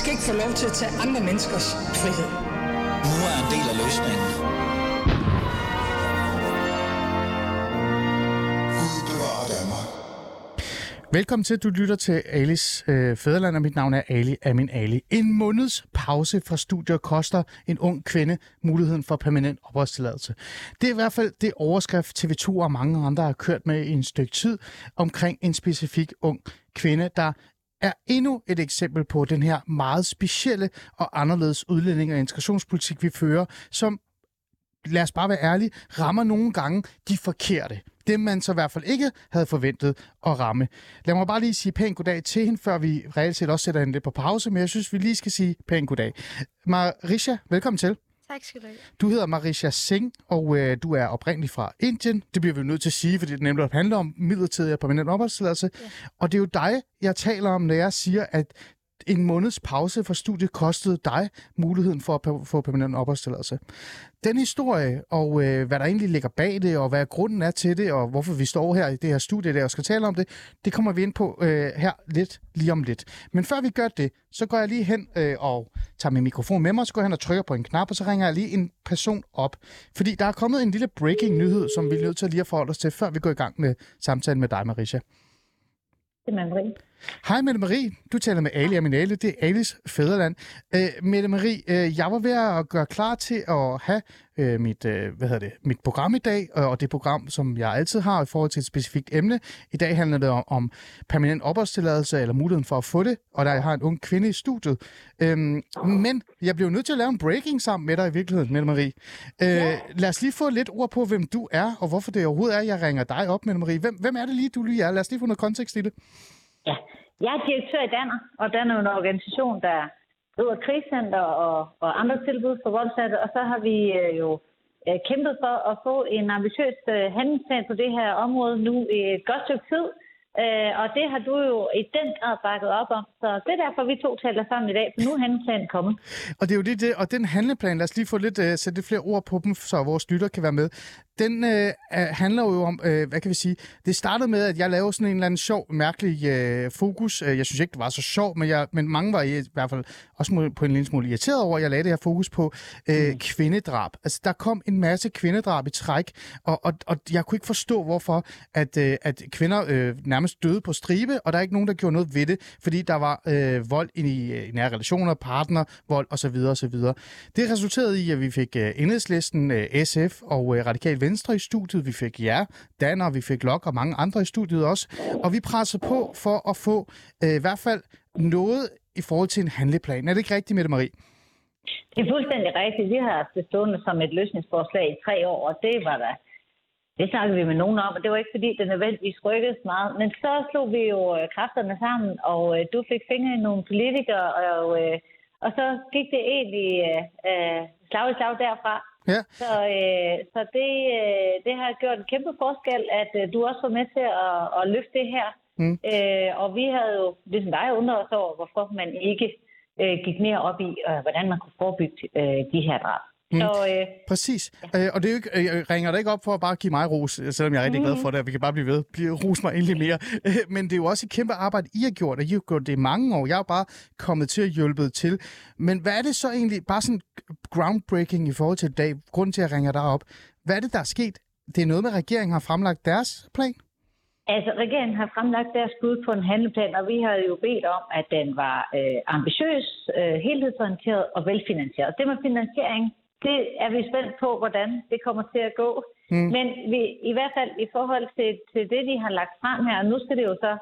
skal ikke få lov til at tage andre menneskers frihed. Nu er en del af løsningen. Velkommen til, du lytter til Alis øh, Fæderland, og mit navn er Ali Amin Ali. En måneds pause fra studiet koster en ung kvinde muligheden for permanent opholdstilladelse. Det er i hvert fald det overskrift TV2 og mange andre har kørt med i en stykke tid omkring en specifik ung kvinde, der er endnu et eksempel på den her meget specielle og anderledes udlænding- og integrationspolitik, vi fører, som lad os bare være ærlige, rammer nogle gange de forkerte. Dem man så i hvert fald ikke havde forventet at ramme. Lad mig bare lige sige pænt goddag til hende, før vi reelt set også sætter hende lidt på pause, men jeg synes, vi lige skal sige pænt goddag. Marisha, velkommen til. Tak skal du have. Du hedder Marisha Singh, og øh, du er oprindelig fra Indien. Det bliver vi nødt til at sige, fordi det nemlig handler om midlertidig og permanent opholdstilladelse. Ja. Og det er jo dig, jeg taler om, når jeg siger, at en måneds pause fra studiet kostede dig muligheden for at få permanent opholdstilladelse. Den historie, og øh, hvad der egentlig ligger bag det, og hvad grunden er til det, og hvorfor vi står her i det her studie der og skal tale om det, det kommer vi ind på øh, her lidt lige om lidt. Men før vi gør det, så går jeg lige hen øh, og tager min mikrofon med mig, så går jeg hen og trykker på en knap, og så ringer jeg lige en person op. Fordi der er kommet en lille breaking nyhed, som vi er nødt til at lige at forholde os til, før vi går i gang med samtalen med dig, Marisha. Det er Marie. Hej Mette Marie, du taler med Ali Aminale, det er Alis fædreland. Øh, Mette Marie, øh, jeg var ved at gøre klar til at have øh, mit, øh, hvad hedder det, mit program i dag, og det program, som jeg altid har i forhold til et specifikt emne. I dag handler det om, om permanent opholdstilladelse, eller muligheden for at få det, og der har en ung kvinde i studiet. Øhm, men jeg blev nødt til at lave en breaking sammen med dig i virkeligheden, Mette Marie. Øh, ja. Lad os lige få lidt ord på, hvem du er, og hvorfor det overhovedet er, jeg ringer dig op, Mette Marie. Hvem, hvem er det lige, du lige er? Lad os lige få noget kontekst i det. Ja, jeg er direktør i Danner, og Danner er en organisation, der driver krigscenter og, og andre tilbud for voldsatte, og så har vi øh, jo øh, kæmpet for at få en ambitiøs øh, handlingsplan på det her område nu i et godt stykke tid. Øh, og det har du jo i den grad bakket op om. Så det er derfor, vi to taler sammen i dag, for nu er handleplanen kommet. Og det er jo det, det, og den handleplan, lad os lige få lidt, uh, sætte lidt flere ord på dem, så vores lytter kan være med. Den uh, handler jo om, uh, hvad kan vi sige, det startede med, at jeg lavede sådan en eller anden sjov, mærkelig uh, fokus. Uh, jeg synes ikke, det var så sjov, men, jeg, men mange var i, i hvert fald også på en lille smule irriteret over, at jeg lagde det her fokus på uh, mm. kvindedrab. Altså, der kom en masse kvindedrab i træk, og, og, og jeg kunne ikke forstå, hvorfor at, uh, at kvinder uh, nærmest døde på stribe, og der er ikke nogen, der gjorde noget ved det, fordi der var øh, vold i, i nære relationer, partner, vold osv. osv. Det resulterede i, at vi fik øh, enhedslisten, øh, SF og øh, Radikal Venstre i studiet. Vi fik jer, Danner, vi fik Lok og mange andre i studiet også. Og vi pressede på for at få øh, i hvert fald noget i forhold til en handleplan. Er det ikke rigtigt, Mette Marie? Det er fuldstændig rigtigt. Vi har haft det stående som et løsningsforslag i tre år, og det var der det snakkede vi med nogen om, og det var ikke fordi, det nødvendigvis rykkedes meget. Men så slog vi jo øh, kræfterne sammen, og øh, du fik fingre i nogle politikere, og, øh, og så gik det egentlig øh, øh slag i slag derfra. Ja. Så, øh, så det, øh, det har gjort en kæmpe forskel, at øh, du også var med til at, at løfte det her. Mm. Øh, og vi havde jo, ligesom dig, undret os over, hvorfor man ikke øh, gik mere op i, øh, hvordan man kunne forebygge øh, de her drab. Mm. Så, øh, Præcis. Ja. Øh, og det er jo ikke, jeg ringer dig ikke op for at bare give mig ros, selvom jeg er rigtig mm. glad for det, vi kan bare blive ved. Blive, ros mig endelig mere. Men det er jo også et kæmpe arbejde, I har gjort, og I har gjort det i mange år. Jeg er jo bare kommet til at hjælpe til. Men hvad er det så egentlig, bare sådan groundbreaking i forhold til i dag, grunden til, at jeg ringer dig op. Hvad er det, der er sket? Det er noget med, at regeringen har fremlagt deres plan? Altså, regeringen har fremlagt deres bud på en handleplan, og vi har jo bedt om, at den var øh, ambitiøs, øh, helhedsorienteret og velfinansieret. Det med finansiering, det er vi spændt på, hvordan det kommer til at gå. Mm. Men vi, i hvert fald i forhold til, til det, de har lagt frem her, nu skal det jo så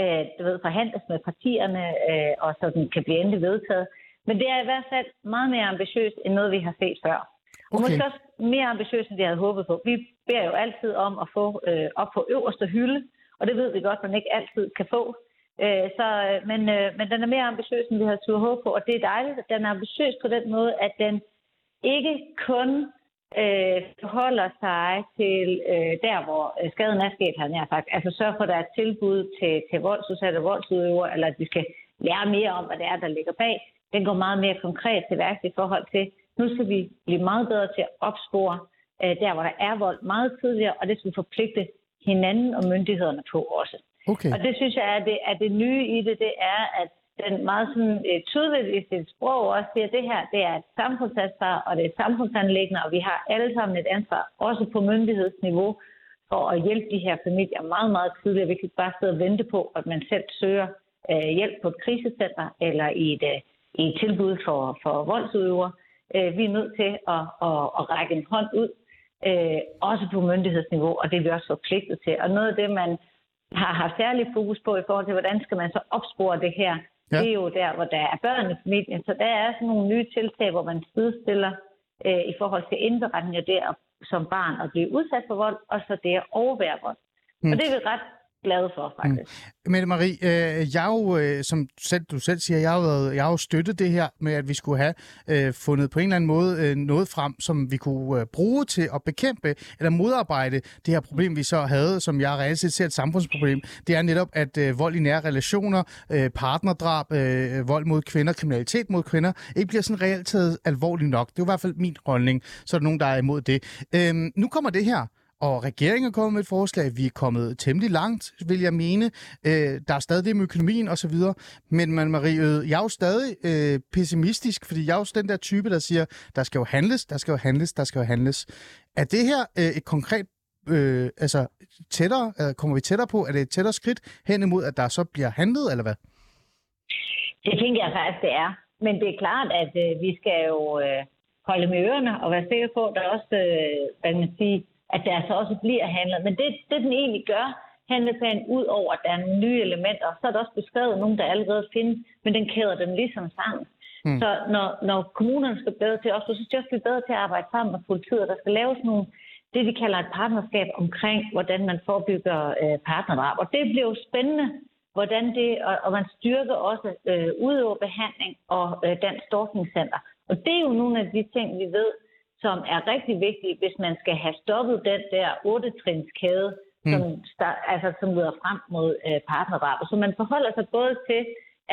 øh, du ved, forhandles med partierne, øh, og så den kan blive endelig vedtaget. Men det er i hvert fald meget mere ambitiøst, end noget, vi har set før. Okay. Og måske også mere ambitiøst, end de havde håbet på. Vi beder jo altid om at få øh, op på øverste hylde, og det ved vi godt, man ikke altid kan få. Øh, så, øh, men, øh, men den er mere ambitiøs, end vi havde turde håbe på, og det er dejligt. Den er ambitiøs på den måde, at den ikke kun øh, forholder sig til øh, der, hvor øh, skaden er sket, har jeg sagt. Altså sørge for, at der er tilbud til, til voldsudsatte voldsudøvere, eller at vi skal lære mere om, hvad det er, der ligger bag. Den går meget mere konkret til værks i forhold til, nu skal vi blive meget bedre til at opspore øh, der, hvor der er vold meget tidligere, og det skal vi forpligte hinanden og myndighederne på også. Okay. Og det synes jeg er det, er det nye i det, det er, at den meget sådan, øh, tydeligt i sit sprog også siger, at det her det er et samfundsansvar, og det er et samfundsanlæggende, og vi har alle sammen et ansvar, også på myndighedsniveau, for at hjælpe de her familier meget, meget tidligt. Vi kan ikke bare sidde og vente på, at man selv søger øh, hjælp på et krisecenter eller i et, øh, i et tilbud for, for voldsudøvere. Øh, vi er nødt til at, at, at række en hånd ud, øh, også på myndighedsniveau, og det er vi også forpligtet til. Og noget af det, man har haft særlig fokus på i forhold til, hvordan skal man så opspore det her, ja. det er jo der, hvor der er børn i familien. Så der er sådan nogle nye tiltag, hvor man sidestiller øh, i forhold til indberetning af det at, som barn at blive udsat for vold, og så det at overvære vold. Mm. Og det er vi ret glade for, mm. faktisk. Mm. Mette Marie, øh, jeg jo, øh, som selv, du selv siger, jeg har, været, jeg har jo støttet det her med, at vi skulle have øh, fundet på en eller anden måde øh, noget frem, som vi kunne øh, bruge til at bekæmpe eller modarbejde det her problem, vi så havde, som jeg reelt set ser et samfundsproblem. Det er netop, at øh, vold i nære relationer, øh, partnerdrab, øh, vold mod kvinder, kriminalitet mod kvinder, ikke bliver sådan reelt taget alvorligt nok. Det er i hvert fald min holdning, så er der nogen, der er imod det. Øh, nu kommer det her og regeringen er kommet med et forslag. Vi er kommet temmelig langt, vil jeg mene. Øh, der er stadig det med økonomien osv. Men man, Marie, jeg er jo stadig øh, pessimistisk, fordi jeg er jo den der type, der siger, der skal jo handles, der skal jo handles, der skal jo handles. Er det her øh, et konkret øh, altså tættere, øh, kommer vi tættere på? Er det et tættere skridt hen imod, at der så bliver handlet, eller hvad? Det tænker jeg faktisk, det er. Men det er klart, at øh, vi skal jo øh, holde med ørerne og være sikre på, at der også, øh, hvad man siger, at der så også bliver handlet. Men det, det den egentlig gør, handleplanen, ud over at der er nye elementer, så er der også beskrevet nogle, der allerede findes, men den kæder dem ligesom sammen. Mm. Så når, når kommunerne skal bedre til, også, så synes jeg også, vi er bedre til at arbejde sammen med politiet, der skal laves nogle, det vi kalder et partnerskab omkring, hvordan man forebygger øh, partnerdrab. Og det bliver jo spændende, hvordan det, og, og man styrker også øh, udøverbehandling og øh, Dansk Storkningscenter. Og det er jo nogle af de ting, vi ved, som er rigtig vigtige, hvis man skal have stoppet den der otte kæde, mm. som, start, altså, som leder frem mod øh, partnerdrab. Så man forholder sig både til,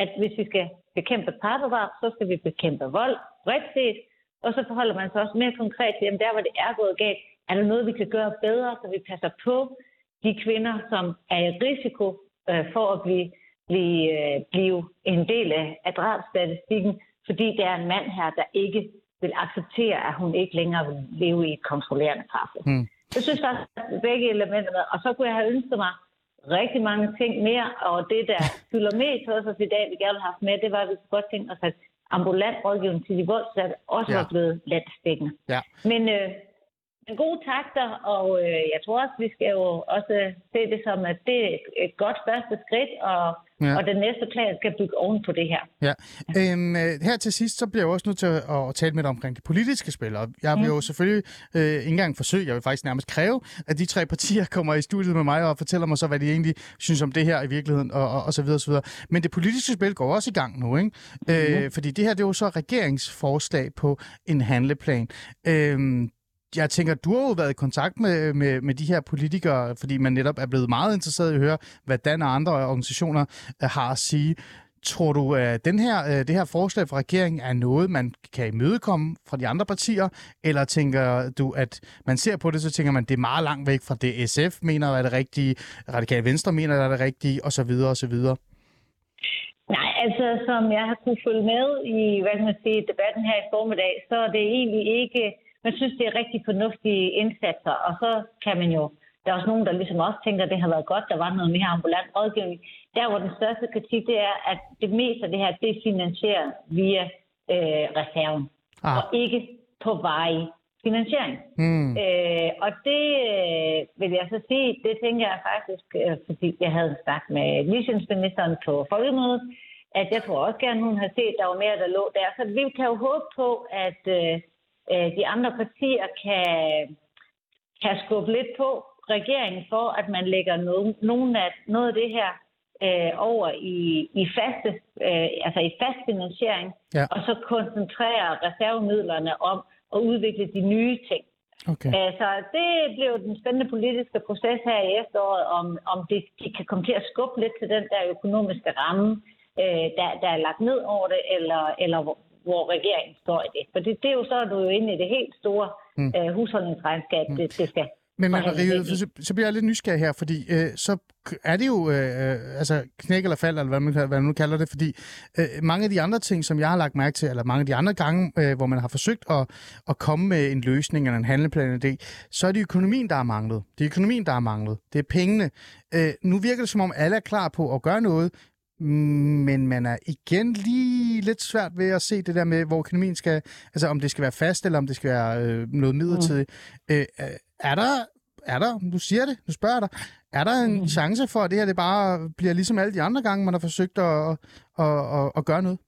at hvis vi skal bekæmpe partnerdrab, så skal vi bekæmpe vold bredt set, og så forholder man sig også mere konkret til, at der, hvor det er gået galt, er der noget, vi kan gøre bedre, så vi passer på de kvinder, som er i risiko øh, for at blive, blive, øh, blive en del af, af drabstatistikken, fordi der er en mand her, der ikke vil acceptere, at hun ikke længere vil leve i et kontrollerende kraft. Mm. Jeg synes faktisk, at begge elementer med, og så kunne jeg have ønsket mig rigtig mange ting mere, og det, der fylder mest hos os i dag, vi gerne vil have haft med, det var, at vi kunne godt tænke os, at ambulant rådgivning til de voldssatte også ja. var blevet landstækkende. Ja. Men øh, en gode takter, og øh, jeg tror også, vi skal jo også se det som, at det er et godt første skridt, og Ja. Og den næste plan skal bygge oven på det her. Ja. Øhm, øh, her til sidst, så bliver jeg også nødt til at, at tale med dig omkring det politiske spil. Og jeg vil mm. jo selvfølgelig øh, ikke engang forsøge, jeg vil faktisk nærmest kræve, at de tre partier kommer i studiet med mig og fortæller mig så, hvad de egentlig synes om det her i virkeligheden, og, og, og så videre, og så videre. Men det politiske spil går også i gang nu, ikke? Mm. Øh, fordi det her, det er jo så regeringsforslag på en handleplan. Øh, jeg tænker, du har jo været i kontakt med, med, med de her politikere, fordi man netop er blevet meget interesseret i at høre, hvad Dan og andre organisationer øh, har at sige. Tror du, at den her, øh, det her forslag fra regeringen er noget, man kan imødekomme fra de andre partier? Eller tænker du, at man ser på det, så tænker man, at det er meget langt væk fra det SF mener er det rigtige, Radikale Venstre mener er det rigtige, osv. osv.? Nej, altså som jeg har kunne følge med i hvad kan man sige, debatten her i formiddag, så er det egentlig ikke man synes, det er rigtig fornuftige indsatser, og så kan man jo, der er også nogen, der ligesom også tænker, at det har været godt, der var noget mere ambulant rådgivning. Der, hvor den største kritik, det er, at det meste af det her, det er finansieret via øh, reserven, ah. og ikke på vej finansiering. Mm. Øh, og det øh, vil jeg så sige, det tænker jeg faktisk, øh, fordi jeg havde en snak med ligestillingsministeren på folkemødet, at jeg tror også gerne, hun har set, at der var mere, der lå der. Så vi kan jo håbe på, at øh, øh, de andre partier kan, kan skubbe lidt på regeringen for, at man lægger no, nogen af, noget af det her øh, over i, i faste, øh, altså i fast finansiering, ja. og så koncentrere reservemidlerne om at udvikle de nye ting. Okay. Øh, så det blev den spændende politiske proces her i efteråret, om, om det, de kan komme til at skubbe lidt til den der økonomiske ramme, øh, der, der er lagt ned over det, eller, eller hvor regeringen står i det. For det, det er jo så, at du er inde i det helt store mm. øh, husholdningsregnskab, mm. det, det skal Men for Marie, så, så bliver jeg lidt nysgerrig her, fordi øh, så er det jo øh, øh, altså knæk eller fald, eller hvad man, hvad man nu kalder det, fordi øh, mange af de andre ting, som jeg har lagt mærke til, eller mange af de andre gange, øh, hvor man har forsøgt at, at komme med en løsning eller en handleplan eller det, så er det økonomien, der er manglet. Det er økonomien, der er manglet. Det er pengene. Øh, nu virker det, som om alle er klar på at gøre noget, men man er igen lige lidt svært ved at se det der med, hvor økonomien skal, altså om det skal være fast, eller om det skal være øh, noget midlertidigt. Mm. Øh, øh, er der, er der, du siger det, nu spørger jeg dig, er der en mm. chance for, at det her det bare bliver ligesom alle de andre gange, man har forsøgt at, at, at, at gøre noget?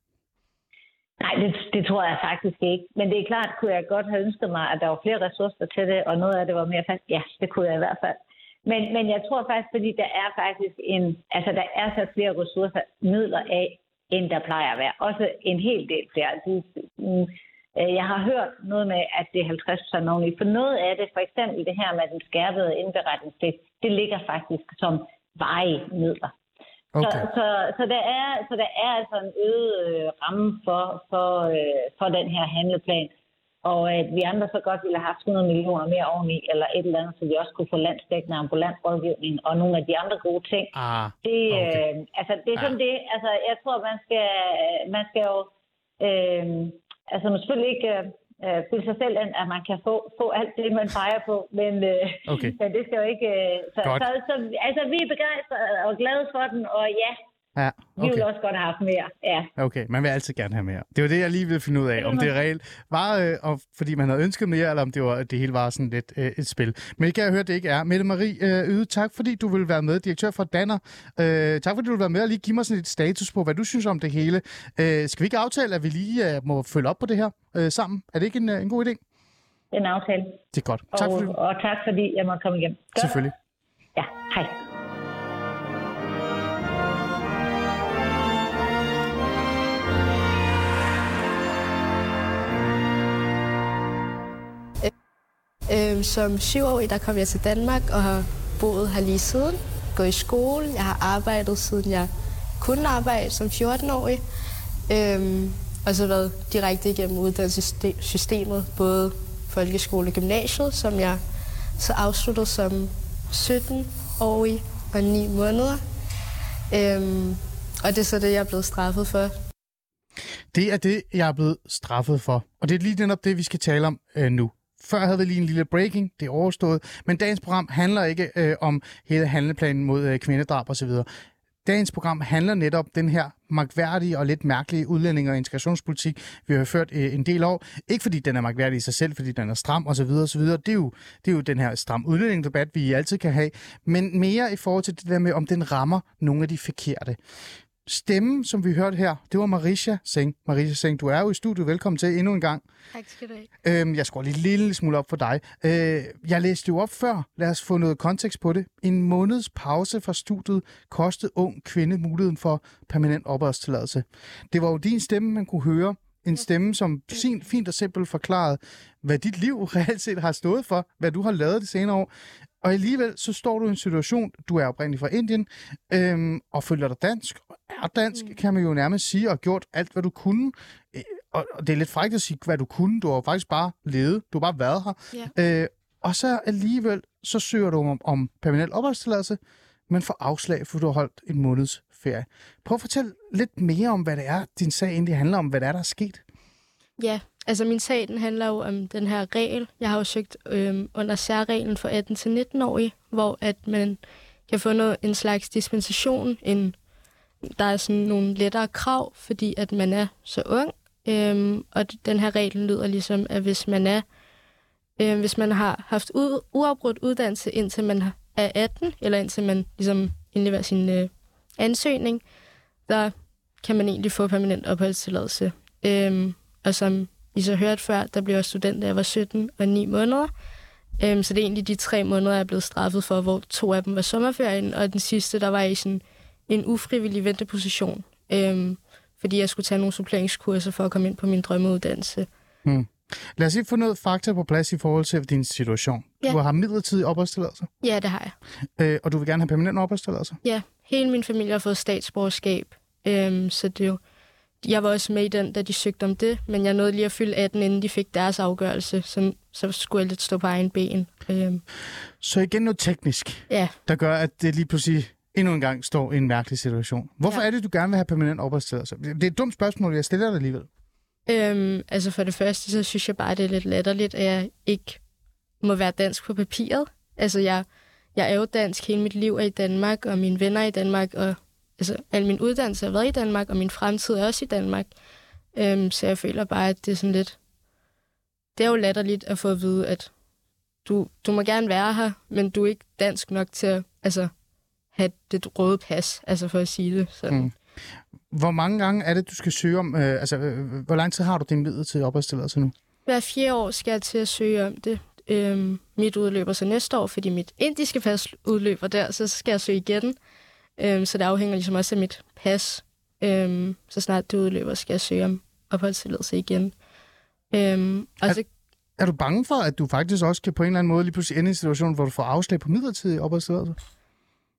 Nej, det, det tror jeg faktisk ikke. Men det er klart, kunne jeg godt have ønsket mig, at der var flere ressourcer til det, og noget af det var mere fast. Ja, det kunne jeg i hvert fald. Men, men jeg tror faktisk, fordi der er faktisk en, altså der er så flere ressourcer, midler af, end der plejer at være. Også en hel del flere. Altså, øh, jeg har hørt noget med, at det er 50 procent oveni. For noget af det, for eksempel det her med den skærpede indberetningspligt, det ligger faktisk som veje midler. Okay. Så, så, så, der er, så der er altså en øget øh, ramme for, for, øh, for den her handleplan. Og at vi andre så godt ville have haft 100 millioner mere oveni, eller et eller andet, så vi også kunne få landsdækkende ambulant rådgivning og nogle af de andre gode ting. Ah, Det, okay. øh, altså, det er sådan det. Altså, jeg tror, man skal, man skal jo... Øh, altså, man selvfølgelig ikke øh, bilde sig selv ind, at man kan få, få alt det, man peger på, men, øh, Okay. men det skal jo ikke... Øh, så, Godt. så, så, altså, vi er begejstrede og glade for den, og ja, Ja, vi okay. okay. ville også godt have haft mere. Ja. Okay, man vil altid gerne have mere. Det var det, jeg lige ville finde ud af, om det er reelt var, øh, og, fordi man havde ønsket mere, eller om det, var, det hele var sådan lidt øh, et spil. Men det kan jeg høre, det ikke er. Mette Marie øh, Yde, tak fordi du vil være med, direktør for Danner. Øh, tak fordi du vil være med og lige give mig sådan et status på, hvad du synes om det hele. Øh, skal vi ikke aftale, at vi lige øh, må følge op på det her øh, sammen? Er det ikke en, øh, en god idé? En aftale. Det er godt. Tak og, for det. og tak fordi jeg måtte komme. Godt. Selvfølgelig. Ja, hej. Øhm, som syvårig, der kom jeg til Danmark og har boet her lige siden. Gået i skole. Jeg har arbejdet, siden jeg kunne arbejde som 14-årig. Øhm, og så været direkte igennem uddannelsessystemet, både folkeskole og gymnasiet, som jeg så afsluttede som 17-årig og 9 måneder. Øhm, og det er så det, jeg er blevet straffet for. Det er det, jeg er blevet straffet for. Og det er lige netop det, vi skal tale om øh, nu. Før havde vi lige en lille breaking, det er overstået. Men dagens program handler ikke øh, om hele handleplanen mod øh, kvindedrab osv. Dagens program handler netop den her magværdige og lidt mærkelige udlænding- og integrationspolitik, vi har ført øh, en del år. Ikke fordi den er magværdig i sig selv, fordi den er stram osv. osv. Det, er jo, det er jo den her stram udlændingedebat, vi altid kan have. Men mere i forhold til det der med, om den rammer nogle af de forkerte. Stemmen, som vi hørte her, det var Marisha Singh. Marisha Singh, du er jo i studiet. Velkommen til endnu en gang. Tak skal du have. Øhm, jeg skruer lige en lille smule op for dig. Øh, jeg læste jo op før. Lad os få noget kontekst på det. En måneds pause fra studiet kostede ung kvinde muligheden for permanent opholdstilladelse. Det var jo din stemme, man kunne høre. En stemme, som sin, fint og simpelt forklarede, hvad dit liv reelt set har stået for, hvad du har lavet de senere år. Og alligevel så står du i en situation, du er oprindeligt fra Indien, øhm, og føler dig dansk, og er dansk, kan man jo nærmest sige, og gjort alt, hvad du kunne. Øh, Og, og det er lidt frækt at sige, hvad du kunne. Du har faktisk bare levet. Du har bare været her. Ja. Øh, og så alligevel, så søger du om, om permanent opholdstilladelse, men får afslag, for du har holdt en måneds ferie. Prøv at fortælle lidt mere om, hvad det er, din sag egentlig handler om, hvad det er, der er sket. Ja, altså min sag den handler jo om den her regel. Jeg har jo søgt øh, under særreglen for 18-19-årige, hvor at man kan få noget, en slags dispensation. En, der er sådan nogle lettere krav, fordi at man er så ung. Øh, og den her regel lyder ligesom, at hvis man er øh, hvis man har haft u- uafbrudt uddannelse, indtil man er 18, eller indtil man ligesom indleverer sin øh, ansøgning, der kan man egentlig få permanent opholdstilladelse. Øhm, og som I så hørte før, der blev jeg student, da jeg var 17 og 9 måneder. Øhm, så det er egentlig de tre måneder, jeg er blevet straffet for, hvor to af dem var sommerferien, og den sidste, der var i sådan en ufrivillig venteposition, øhm, fordi jeg skulle tage nogle suppleringskurser for at komme ind på min drømmeuddannelse. Lad os lige få noget fakta på plads i forhold til din situation. Ja. Du har opholdstilladelse, opholdstilladelse, Ja, det har jeg. øh, og du vil gerne have permanent opholdstilladelse. Ja, hele min familie har fået statsborgerskab, øhm, så det er jo... Jeg var også med i den, da de søgte om det, men jeg nåede lige at fylde 18, inden de fik deres afgørelse. Så, så skulle jeg lidt stå på egen ben. Øhm, Så igen noget teknisk, ja, der gør, at det lige pludselig endnu en gang står i en mærkelig situation. Hvorfor Ja. er det, du gerne vil have permanent opholdstilladelse? Det er et dumt spørgsmål, jeg stiller dig alligevel. øhm, altså for det første, så synes jeg bare, det er lidt latterligt, at jeg ikke må være dansk på papiret. Altså jeg, jeg er jo dansk, hele mit liv er i Danmark, og mine venner er i Danmark, og altså, al min uddannelse har været i Danmark, og min fremtid er også i Danmark. Øhm, så jeg føler bare, at det er sådan lidt... Det er jo latterligt at få at vide, at du, du må gerne være her, men du er ikke dansk nok til at altså, have det røde pas, altså for at sige det sådan. Mm. Hvor mange gange er det, du skal søge om? Øh, altså, øh, hvor lang tid har du din middel til opholdstilladelse nu? Hver fire år skal jeg til at søge om det. Øhm, mit udløber så næste år, fordi mit indiske pas udløber der, så skal jeg søge igen. Øhm, så det afhænger ligesom også af mit pas. Øhm, så snart det udløber, skal jeg søge om opholdstilladelse igen. Øhm, og Er- så, Er du bange for, at du faktisk også kan på en eller anden måde lige pludselig ende i en situation, hvor du får afslag på midlertidig opholdstilladelse?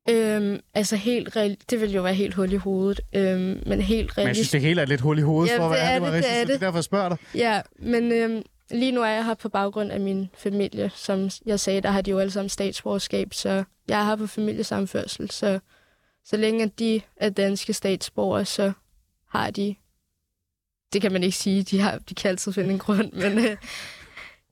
øhm, altså helt reelt, det vil jo være helt hul i hovedet, øhm, men helt Men jeg synes, realistisk. det hele er lidt hul i hovedet Ja, for være er det, det er det er det. derfor, jeg spørger dig. Ja, men øhm, lige nu er jeg her på baggrund af min familie. Som jeg sagde, der har de jo alle sammen statsborgerskab, så jeg er her på familiesamførsel. Så, så længe at de er danske statsborgere, så har de... Det kan man ikke sige, de, har, de kan altid finde en grund, men øh,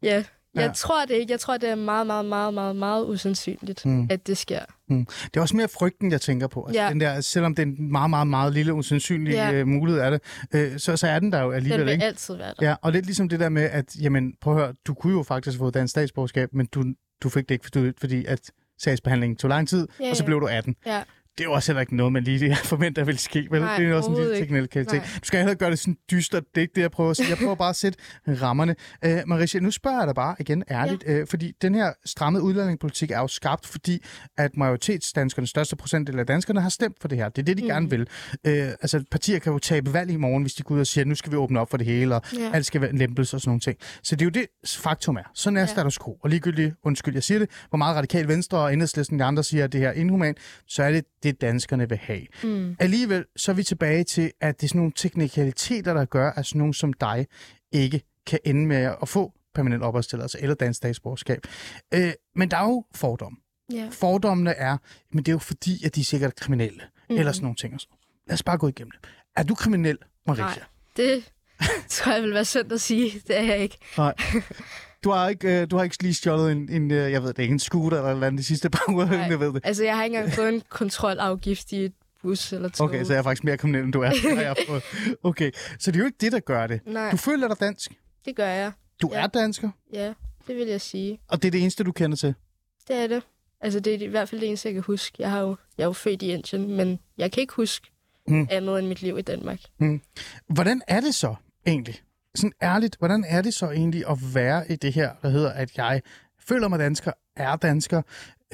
ja, jeg Ja. tror det ikke. Jeg tror, det er meget, meget, meget, meget, meget usandsynligt, Mm. mm. at det sker. Det er også mere frygten, jeg tænker på. Altså, Ja. den der, selvom det er en meget, meget, meget lille usandsynlig Ja. øh, mulighed af det, øh, så, så er den der jo Den alligevel, vil ikke? altid være der. Ja, og lidt ligesom det der med, at jamen, prøv at høre, du kunne jo faktisk få dansk statsborgerskab, men du, du fik det ikke, fordi, fordi at sagsbehandlingen tog lang tid, Ja, og så blev du 18. Ja. Det er jo også heller ikke noget, man lige forventer vil ske. Vel? Nej, det er jo også en lille ikke. teknikalitet. Du skal heller gøre det sådan dystert. Det er ikke det, jeg prøver at sige. Jeg prøver bare at sætte rammerne. Uh, Marisha, nu spørger jeg dig bare igen ærligt, ja. uh, fordi den her stramme udlændingepolitik er jo skabt, fordi at majoritetsdanskerne, største procentdel af danskerne, har stemt for det her. Det er det, de mm. gerne vil. Uh, altså, partier kan jo tabe valg i morgen, hvis de går ud og siger, at nu skal vi åbne op for det hele, og Ja. alt skal være en lempelse og sådan nogle ting. Så det er jo det, faktum er. Sådan er ja. Status quo. Og ligegyldigt, undskyld, jeg siger det, hvor meget radikal venstre og enhedslisten de andre siger, at det her er inhumant, så er det det, danskerne vil have. Mm. Alligevel så er vi tilbage til, at det er sådan nogle teknikaliteter, der gør, at sådan nogen som dig ikke kan ende med at få permanent opholdstilladelse eller dansk statsborgerskab. Øh, men der er jo fordomme. Ja. Fordommene er, men det er jo fordi, at de er sikkert kriminelle, mm. eller sådan nogle ting. Og sådan. Lad os bare gå igennem det. Er du kriminel, Marisha? Nej. Det tror jeg vil være synd at sige. Det er jeg ikke. Nej. Du har ikke, øh, du har ikke lige stjålet en, en, øh, jeg ved det ikke, en scooter eller noget andet de sidste par uger, Nej. jeg ved det. Altså, jeg har ikke engang fået en kontrolafgift i et bus eller tog. Okay, så jeg er faktisk mere kriminel, end du er. Okay, så det er jo ikke det, der gør det. Nej, Du føler dig dansk. det gør jeg. Du Ja. er dansker, Ja, det vil jeg sige. og det er det eneste, du kender til. Det er det. Altså, det er i hvert fald det eneste, jeg kan huske. Jeg, har jo, jeg er jo født i Indien, men jeg kan ikke huske Mm. mm. andet end mit liv i Danmark. Hvordan er det så egentlig? Sådan ærligt, hvordan er det så egentlig at være i det her, der hedder, at jeg føler mig dansker, er dansker,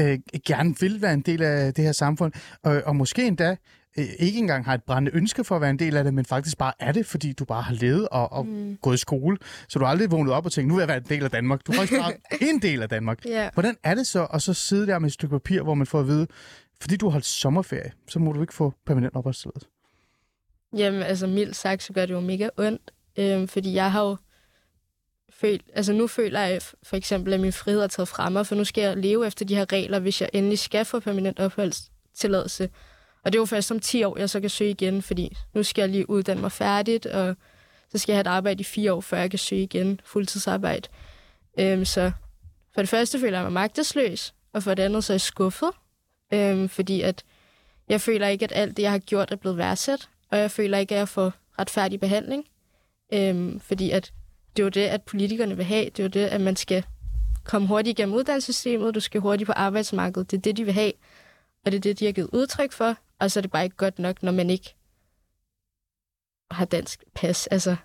øh, gerne vil være en del af det her samfund, og, og måske endda øh, ikke engang har et brændende ønske for at være en del af det, men faktisk bare er det, fordi du bare har levet og, og mm. gået i skole. Så du har aldrig vågnet op og tænkt, nu vil jeg være en del af Danmark. Du er faktisk bare en del af Danmark. Ja. Hvordan er det så at så sidde der med et stykke papir, hvor man får at vide, fordi du har holdt sommerferie, så må du ikke få permanent opholdstilladelse? Jamen, altså mildt sagt, så gør det jo mega ondt. Øhm, fordi jeg har jo følt, altså nu føler jeg for eksempel, at min frihed er taget fra mig, for nu skal jeg leve efter de her regler, hvis jeg endelig skal få permanent opholdstilladelse. Og det er jo først om 10 år, jeg så kan søge igen, fordi nu skal jeg lige uddanne mig færdigt, og så skal jeg have et arbejde i fire år, før jeg kan søge igen fuldtidsarbejde. Øhm, så for det første føler jeg mig magtesløs, og for det andet så er jeg skuffet, øhm, fordi at jeg føler ikke, at alt det, jeg har gjort, er blevet værdsat, og jeg føler ikke, at jeg får retfærdig behandling. Øhm, fordi at det er jo det, at politikerne vil have. Det er jo det, at man skal komme hurtigt igennem uddannelsessystemet, du skal hurtigt på arbejdsmarkedet. Det er det, de vil have, og det er det, de har givet udtryk for. Og så er det bare ikke godt nok, når man ikke har dansk pas. Altså,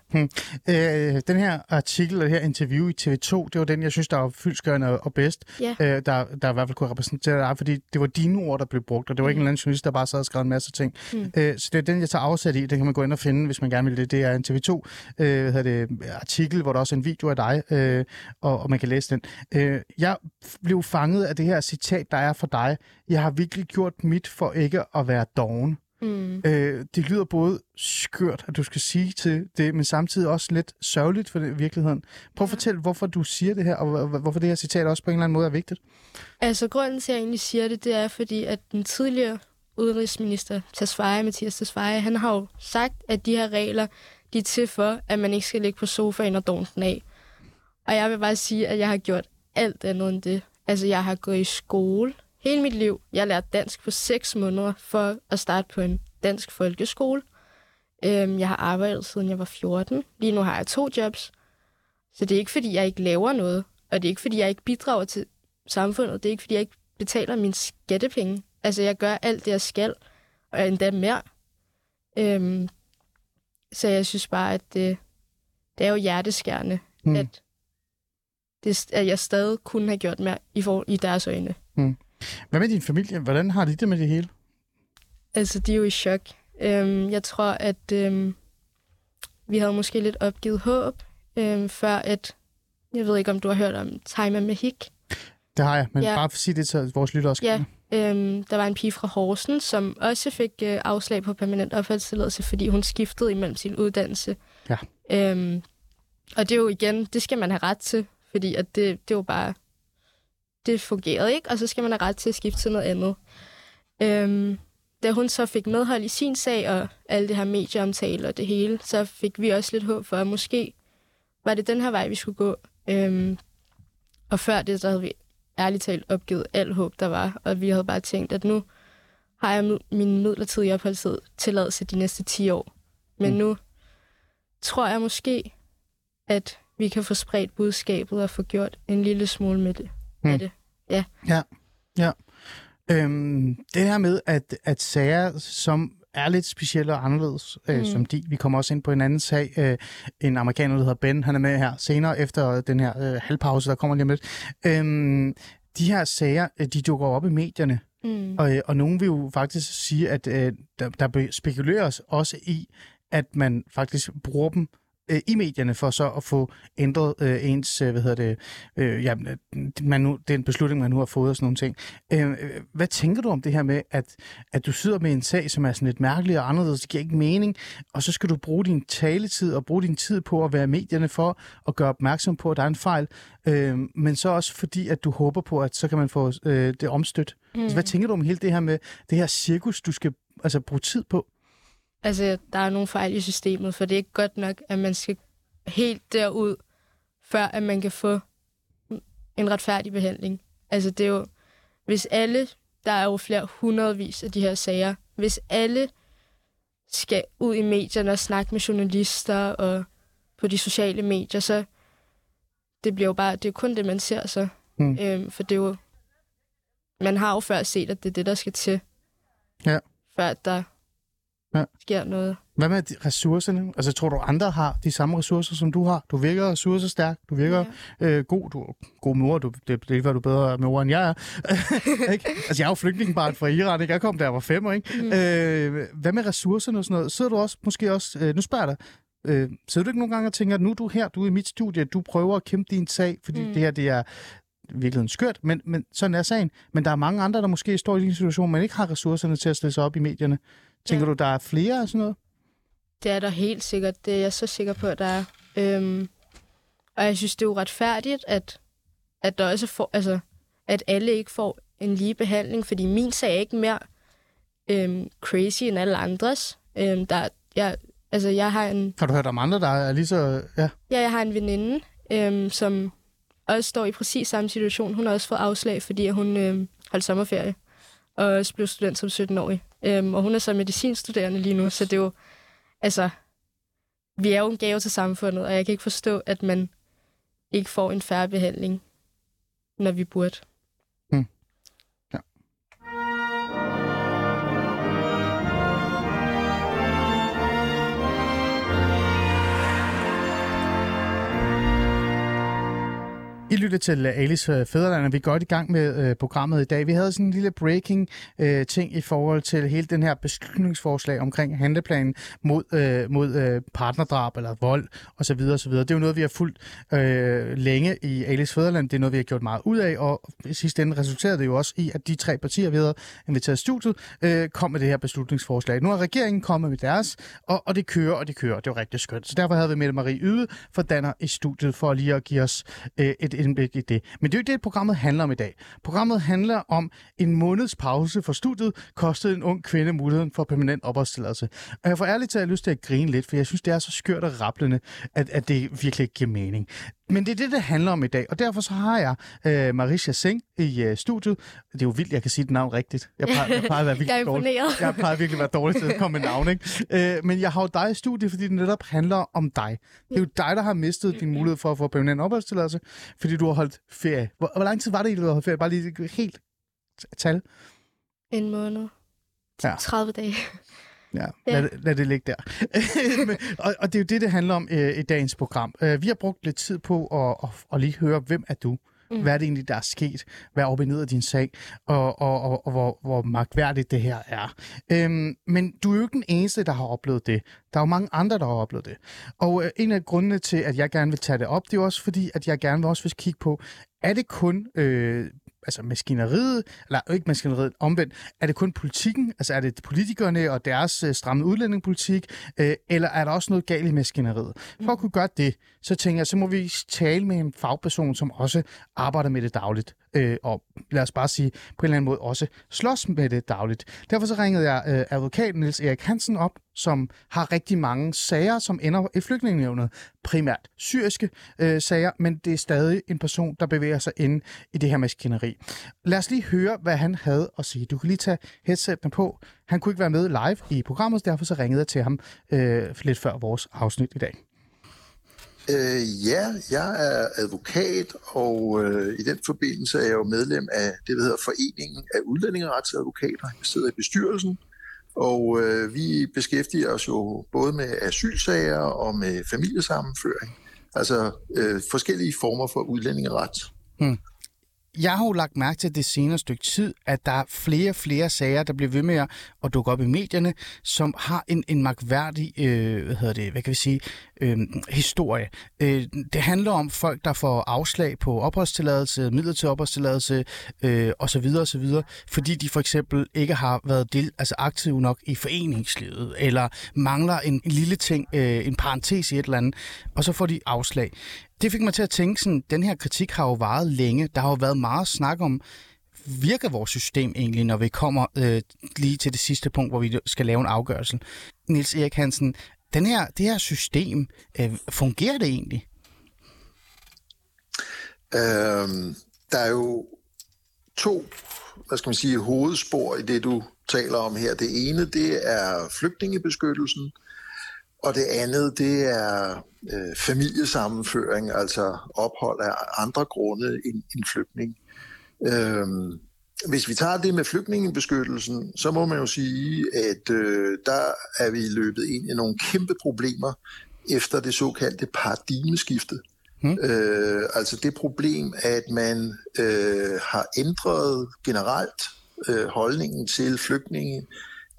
Øh, den her artikel, og det her interview i TV2, det var den, jeg synes, der var fyldskørende og bedst, Ja. øh, der, der i hvert fald kunne repræsentere dig, fordi det var dine ord, der blev brugt, og det var ikke en eller anden journalist, der bare sad og skrev en masse ting. Mm. Øh, så det er den, jeg tager afsæt i. Den kan man gå ind og finde, hvis man gerne vil det. Det er en TV2 øh, hvad hedder det, artikel, hvor der også er en video af dig, øh, og, og man kan læse den. Øh, jeg blev fanget af det her citat, der er for dig. Jeg har virkelig gjort mit for ikke at være doven. Mm. Øh, det lyder både skørt, at du skal sige til det, men samtidig også lidt sørgeligt for det, virkeligheden. Prøv at fortælle, hvorfor du siger det her, og hvor- hvorfor det her citat også på en eller anden måde er vigtigt. Altså, grunden til, at jeg egentlig siger det, det er fordi, at den tidligere udenrigsminister, Tesfaye, Mathias Tesfaye, han har jo sagt, at de her regler, de er til for, at man ikke skal ligge på sofaen og donne den af. Og jeg vil bare sige, at jeg har gjort alt andet end det. Altså, jeg har gået i skole hele mit liv. Jeg har lært dansk på seks måneder for at starte på en dansk folkeskole. Øhm, jeg har arbejdet siden jeg var 14. Lige nu har jeg to jobs. Så det er ikke, fordi jeg ikke laver noget. Og det er ikke, fordi jeg ikke bidrager til samfundet. Det er ikke, fordi jeg ikke betaler mine skattepenge. Altså, jeg gør alt det, jeg skal. Og endda mere. Øhm, så jeg synes bare, at det, det er jo hjerteskærende, Mm. mm. at, det, at jeg stadig kunne have gjort mere i, for, i deres øjne. Hvad med din familie? Hvordan har de det med det hele? Altså, de er jo i chok. Øhm, jeg tror, at øhm, vi havde måske lidt opgivet håb, øhm, før at... Jeg ved ikke, om du har hørt om Taima Mahik. Det har jeg, men ja. Bare for at sige det til vores lyttere også. Ja, øhm, der var en pige fra Horsen, som også fik øh, afslag på permanent opholdstilladelse, fordi hun skiftede imellem sin uddannelse. Ja. Øhm, og det er jo igen, det skal man have ret til, fordi at det, det var bare... Det fungerede ikke, og så skal man have ret til at skifte til noget andet. Øhm, da hun så fik medhold i sin sag, og alle det her medieomtale og det hele, så fik vi også lidt håb for, at måske var det den her vej, vi skulle gå. Øhm, og før det, så havde vi ærligt talt opgivet alt håb, der var, og vi havde bare tænkt, at nu har jeg min midlertidige opholdstid tilladelse de næste 10 år. Men Mm. nu tror jeg måske, at vi kan få spredt budskabet og få gjort en lille smule med det. Mm. Af det. Øhm, det her med, at, at sager, som er lidt specielle og anderledes, øh, Mm. som de, vi kommer også ind på en anden sag, øh, en amerikaner, der hedder Ben, han er med her senere, efter den her øh, halvpause, der kommer lige om lidt. Øhm, de her sager, øh, de dukker op i medierne, Mm. og, øh, og nogen vil jo faktisk sige, at øh, der, der spekuleres også i, at man faktisk bruger dem øh, i medierne for så at få ændret øh, ens, øh, hvad hedder det, øh, ja, man nu, den beslutning, man nu har fået og sådan nogle ting. Øh, øh, hvad tænker du om det her med, at, at du sidder med en sag, som er sådan lidt mærkelig og anderledes, det giver ikke mening, og så skal du bruge din taletid og bruge din tid på at være medierne for at gøre opmærksom på, at der er en fejl, øh, men så også fordi, at du håber på, at så kan man få øh, det omstødt. Mm. Altså, hvad tænker du om hele det her med det her cirkus, du skal altså, bruge tid på? Altså, der er nogle fejl i systemet, for det er ikke godt nok, at man skal helt derud, før at man kan få en retfærdig behandling. Altså, det er jo, hvis alle, der er jo flere hundredvis af de her sager, hvis alle skal ud i medierne og snakke med journalister og på de sociale medier, så det bliver jo bare, det er jo kun det, man ser så. Mm. Øhm, for det er jo, man har jo før set, at det er det, der skal til. Ja. Før at der Ja. sker noget. Hvad med ressourcerne? Altså, tror du, andre har de samme ressourcer, som du har? Du virker ressourcestærk, du virker ja. øh, god, du er god mor, du, det, det er, du bedre mor, end jeg er. ikke? Altså, jeg er jo flygtningebarn fra Iran, ikke? Jeg kom, da jeg var fem, ikke? Mm. Øh, hvad med ressourcerne og sådan noget? Sidder du også, måske også, øh, nu spørger jeg dig, øh, sidder du ikke nogle gange og tænker, at nu er du her, du er i mit studie, du prøver at kæmpe din sag, fordi mm. Det her, det er virkeligheden skørt, men, men sådan er sagen. Men der er mange andre, der måske står i din situation, men ikke har ressourcerne til at stille sig op i medierne. Tænker ja. Du, der er flere af sådan noget? Det er der helt sikkert. Det er jeg så sikker på, at der er. Øhm, og jeg synes, det er uretfærdigt, at, at, der også får, altså, at alle ikke får en lige behandling, fordi min sag er ikke mere øhm, crazy end alle andres. Øhm, der, jeg, altså, jeg har en, Har du hørt om andre, der er lige så... Ja. ja, jeg har en veninde, øhm, som også står i præcis samme situation. Hun har også fået afslag, fordi hun øhm, holdt sommerferie og også blev student som 17-årig. Øhm, og hun er så medicinstuderende lige nu, så det er jo, altså, vi er jo en gave til samfundet, og jeg kan ikke forstå, at man ikke får en færre behandling, når vi burde. I lytter til Alice øh, Fæderland, og vi er godt i gang med øh, programmet i dag. Vi havde sådan en lille breaking øh, ting i forhold til hele den her beslutningsforslag omkring handleplanen mod, øh, mod øh, partnerdrab eller vold osv. osv. Det er jo noget, vi har fulgt øh, længe i Alice Fæderland. Det er noget, vi har gjort meget ud af, og i sidste ende resulterede det jo også i, at de tre partier, vi havde inviteret studiet, øh, kom med det her beslutningsforslag. Nu er regeringen kommet med deres, og, og det kører, og det kører. Det var rigtig skønt. Så derfor havde vi Mette Marie Yde for Danner i studiet for lige at give os øh, et indblik i det. Men det er jo ikke det, programmet handler om i dag. Programmet handler om en måneds pause for studiet, kostede en ung kvinde muligheden for permanent opholdstilladelse. Og jeg får ærligt talt lyst til at grine lidt, for jeg synes, det er så skørt og rapplende, at, at det virkelig ikke giver mening. Men det er det, det handler om i dag, og derfor så har jeg øh, Marisha Singh i øh, studiet. Det er jo vildt, jeg kan sige det navn rigtigt. Jeg plejer, jeg plejer at være virkelig jeg er dårlig. Jeg plejer virkelig at være dårlig til at komme med navn, ikke? Øh, men jeg har jo dig i studiet, fordi det netop handler om dig. Det er jo dig, der har mistet din mulighed for at få permanent opholdstilladelse, fordi du har holdt ferie. Hvor, hvor lang tid var det du har holdt ferie? Bare lige helt tal. En måned. Ja. 30 dage. Ja, lad, det, lad det ligge der. Og, og det er jo det, det handler om øh, i dagens program. Uh, vi har brugt lidt tid på at, at, at lige høre, hvem er du? Mm. Hvad er det egentlig, der er sket? Hvad er op og ned af din sag? Og, og, og, og hvor, hvor magtværdigt det her er. Øhm, men du er jo ikke den eneste, der har oplevet det. Der er jo mange andre, der har oplevet det. Og øh, en af grundene til, at jeg gerne vil tage det op, det er også fordi, at jeg gerne vil også vil kigge på, er det kun øh, altså maskineriet, eller ikke maskineriet, omvendt, er det kun politikken, altså er det politikerne og deres øh, stramme udlændingepolitik, øh, eller er der også noget galt i maskineriet? For at kunne gøre det, så tænker jeg, så må vi tale med en fagperson, som også arbejder med det dagligt, øh, og lad os bare sige, på en eller anden måde også slås med det dagligt. Derfor så ringede jeg øh, advokat Niels Erik Hansen op, som har rigtig mange sager, som ender i flygtningenevnet. Primært syriske øh, sager, men det er stadig en person, der bevæger sig inde i det her maskineri. Lad os lige høre, hvad han havde at sige. Du kan lige tage headsetten på. Han kunne ikke være med live i programmet, derfor så ringede jeg til ham øh, lidt før vores afsnit i dag. Øh, ja, jeg er advokat, og øh, i den forbindelse er jeg jo medlem af det, der hedder Foreningen af Udlændingeretsadvokater. Jeg sidder i bestyrelsen, og øh, vi beskæftiger os jo både med asylsager og med familiesammenføring. Altså øh, forskellige former for udlændingeret. Hmm jeg har jo lagt mærke til det senere stykke tid, at der er flere og flere sager, der bliver ved med at dukke op i medierne, som har en, en magværdig, øh, hvad hedder det, hvad kan vi sige, øh, historie. Øh, det handler om folk, der får afslag på opholdstilladelse, midlertidig opholdstilladelse øh, osv. osv., fordi de for eksempel ikke har været del, altså aktive nok i foreningslivet, eller mangler en, en lille ting, øh, en parentes i et eller andet, og så får de afslag det fik mig til at tænke sådan, den her kritik har jo varet længe. Der har jo været meget snak om, virker vores system egentlig, når vi kommer øh, lige til det sidste punkt, hvor vi skal lave en afgørelse. Nils Erik Hansen, den her, det her system, øh, fungerer det egentlig? Øhm, der er jo to hvad skal man sige, hovedspor i det, du taler om her. Det ene, det er flygtningebeskyttelsen, og det andet, det er øh, familiesammenføring, altså ophold af andre grunde end, end flygtning. Øhm, hvis vi tager det med flygtningebeskyttelsen, så må man jo sige, at øh, der er vi løbet ind i nogle kæmpe problemer efter det såkaldte paradigmeskifte. Hmm. Øh, altså det problem, at man øh, har ændret generelt øh, holdningen til flygtninge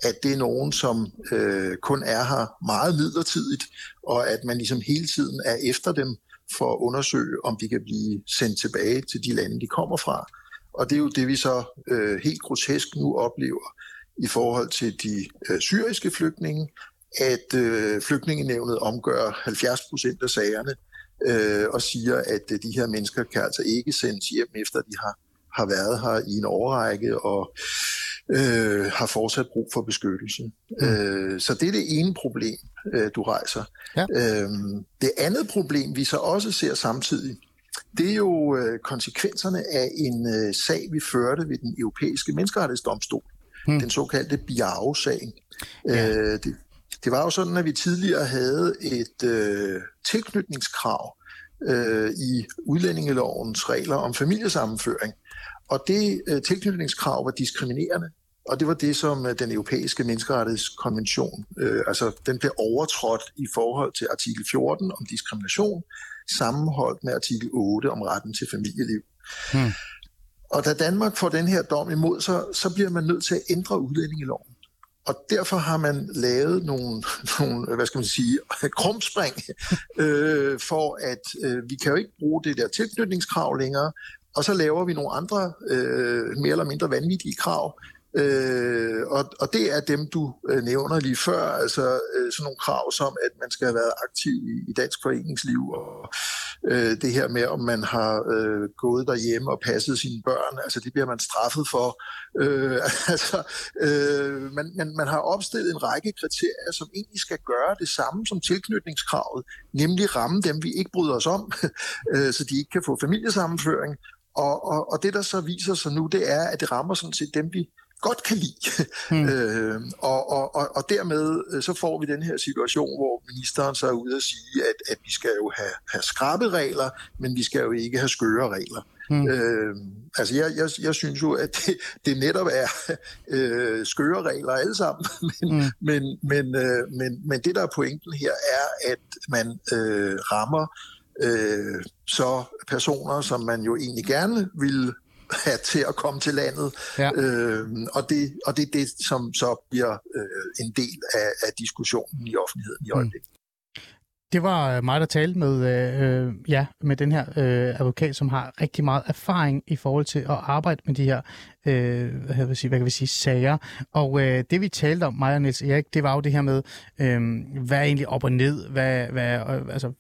at det er nogen, som øh, kun er her meget midlertidigt, og at man ligesom hele tiden er efter dem for at undersøge, om de kan blive sendt tilbage til de lande, de kommer fra. Og det er jo det, vi så øh, helt grotesk nu oplever i forhold til de øh, syriske flygtninge, at øh, flygtningenevnet omgør 70 procent af sagerne øh, og siger, at øh, de her mennesker kan altså ikke sendes hjem, efter de har, har været her i en årrække, og øh, har fortsat brug for beskyttelse. Mm. Øh, så det er det ene problem, øh, du rejser. Ja. Øh, det andet problem, vi så også ser samtidig, det er jo øh, konsekvenserne af en øh, sag, vi førte ved den europæiske menneskerettighedsdomstol. Mm. Den såkaldte Biao-sag. Ja. Øh, det, det var jo sådan, at vi tidligere havde et øh, tilknytningskrav øh, i udlændingelovens regler om familiesammenføring. Og det øh, tilknytningskrav var diskriminerende, og det var det, som øh, den europæiske menneskerettighedskonvention, øh, altså den blev overtrådt i forhold til artikel 14 om diskrimination, sammenholdt med artikel 8 om retten til familieliv. Hmm. Og da Danmark får den her dom imod sig, så bliver man nødt til at ændre udlændingeloven. Og derfor har man lavet nogle, nogle hvad skal man sige, krumspring, øh, for at øh, vi kan jo ikke bruge det der tilknytningskrav længere, og så laver vi nogle andre, øh, mere eller mindre vanvittige krav, Øh, og, og det er dem, du øh, nævner lige før, altså øh, sådan nogle krav som, at man skal have været aktiv i, i dansk foreningsliv, og øh, det her med, om man har øh, gået derhjemme og passet sine børn, altså det bliver man straffet for. Øh, altså, øh, man, man, man har opstillet en række kriterier, som egentlig skal gøre det samme som tilknytningskravet, nemlig ramme dem, vi ikke bryder os om, øh, så de ikke kan få familiesammenføring. Og, og, og det, der så viser sig nu, det er, at det rammer sådan set dem, vi godt kan lide. Mm. øh, og, og, og, og dermed øh, så får vi den her situation, hvor ministeren så er ude og sige, at, at vi skal jo have, have skrabe regler, men vi skal jo ikke have skøre regler. Mm. Øh, altså jeg, jeg, jeg synes jo, at det, det netop er øh, skøre regler alle sammen, men, mm. men, men, øh, men, men det der er pointen her er, at man øh, rammer øh, så personer, som man jo egentlig gerne vil have til at komme til landet. Ja. Øh, og, det, og det er det, som så bliver øh, en del af, af diskussionen i offentligheden i mm. Det var øh, mig, der talte med, øh, øh, ja, med den her øh, advokat, som har rigtig meget erfaring i forhold til at arbejde med de her øh, hvad, vil sige, hvad kan vi sige, sager. Og øh, det vi talte om, mig og Niels Erik, det var jo det her med, øh, hvad er egentlig op og ned, hvad, hvad, øh, altså,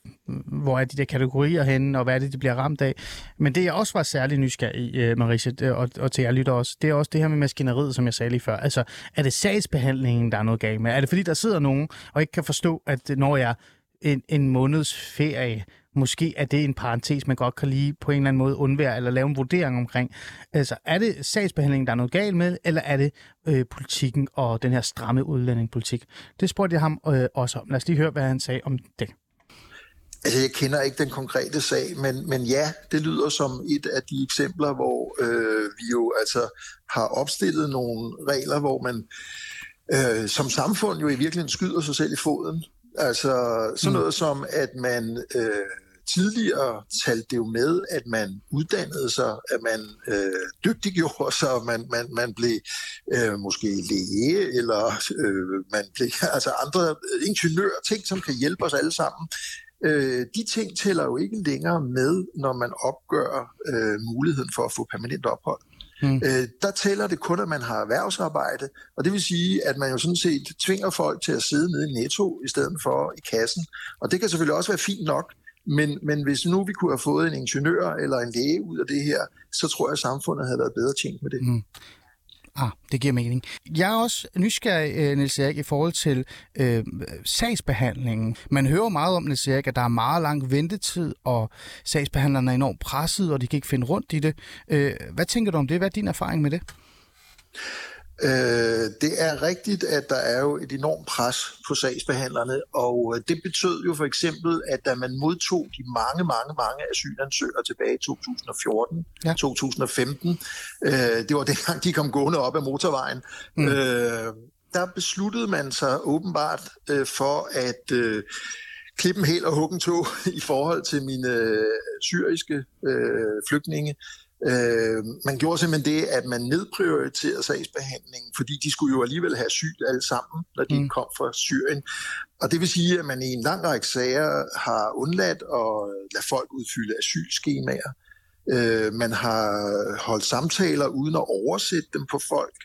hvor er de der kategorier henne, og hvad er det, de bliver ramt af. Men det jeg også var særlig nysgerrig i, øh, Marisa, og, og til jer lytter også, det er også det her med maskineriet, som jeg sagde lige før. Altså, er det sagsbehandlingen, der er noget galt med? Er det fordi, der sidder nogen og ikke kan forstå, at når jeg en, en måneds ferie. Måske er det en parentes, man godt kan lige på en eller anden måde undvære eller lave en vurdering omkring. Altså, er det sagsbehandlingen, der er noget galt med, eller er det øh, politikken og den her stramme udlændingepolitik? Det spurgte jeg ham øh, også om. Lad os lige høre, hvad han sagde om det. Altså, jeg kender ikke den konkrete sag, men, men ja, det lyder som et af de eksempler, hvor øh, vi jo altså har opstillet nogle regler, hvor man øh, som samfund jo i virkeligheden skyder sig selv i foden, Altså sådan mm. noget mm. som, at man øh, tidligere talte det jo med, at man uddannede sig, at man øh, dygtiggjorde sig, man, man, man blev øh, måske læge, eller øh, man blev altså andre ingeniører, ting, som kan hjælpe os alle sammen. Øh, de ting tæller jo ikke længere med, når man opgør øh, muligheden for at få permanent ophold. Mm. Øh, der tæller det kun, at man har erhvervsarbejde, og det vil sige, at man jo sådan set tvinger folk til at sidde nede i netto i stedet for i kassen. Og det kan selvfølgelig også være fint nok, men, men hvis nu vi kunne have fået en ingeniør eller en læge ud af det her, så tror jeg, at samfundet havde været bedre tjent med det. Mm. Ah, det giver mening. Jeg er også nysgerrig, øh, Niels Erik, i forhold til øh, sagsbehandlingen. Man hører meget om, Niels Erik, at der er meget lang ventetid, og sagsbehandlerne er enormt presset, og de kan ikke finde rundt i det. Øh, hvad tænker du om det? Hvad er din erfaring med det? Øh, det er rigtigt, at der er jo et enormt pres på sagsbehandlerne, og øh, det betød jo for eksempel, at da man modtog de mange, mange, mange asylansøgere tilbage i 2014, ja. 2015, øh, det var dengang, de kom gående op ad motorvejen, mm. øh, der besluttede man sig åbenbart øh, for at øh, klippe en hel og hugge en tog i forhold til mine øh, syriske øh, flygtninge, Øh, man gjorde simpelthen det, at man nedprioriterede sagsbehandlingen, fordi de skulle jo alligevel have sygt alle sammen, når de mm. kom fra Syrien. Og det vil sige, at man i en lang række sager har undladt at lade folk udfylde asylskemaer. Øh, man har holdt samtaler uden at oversætte dem på folk.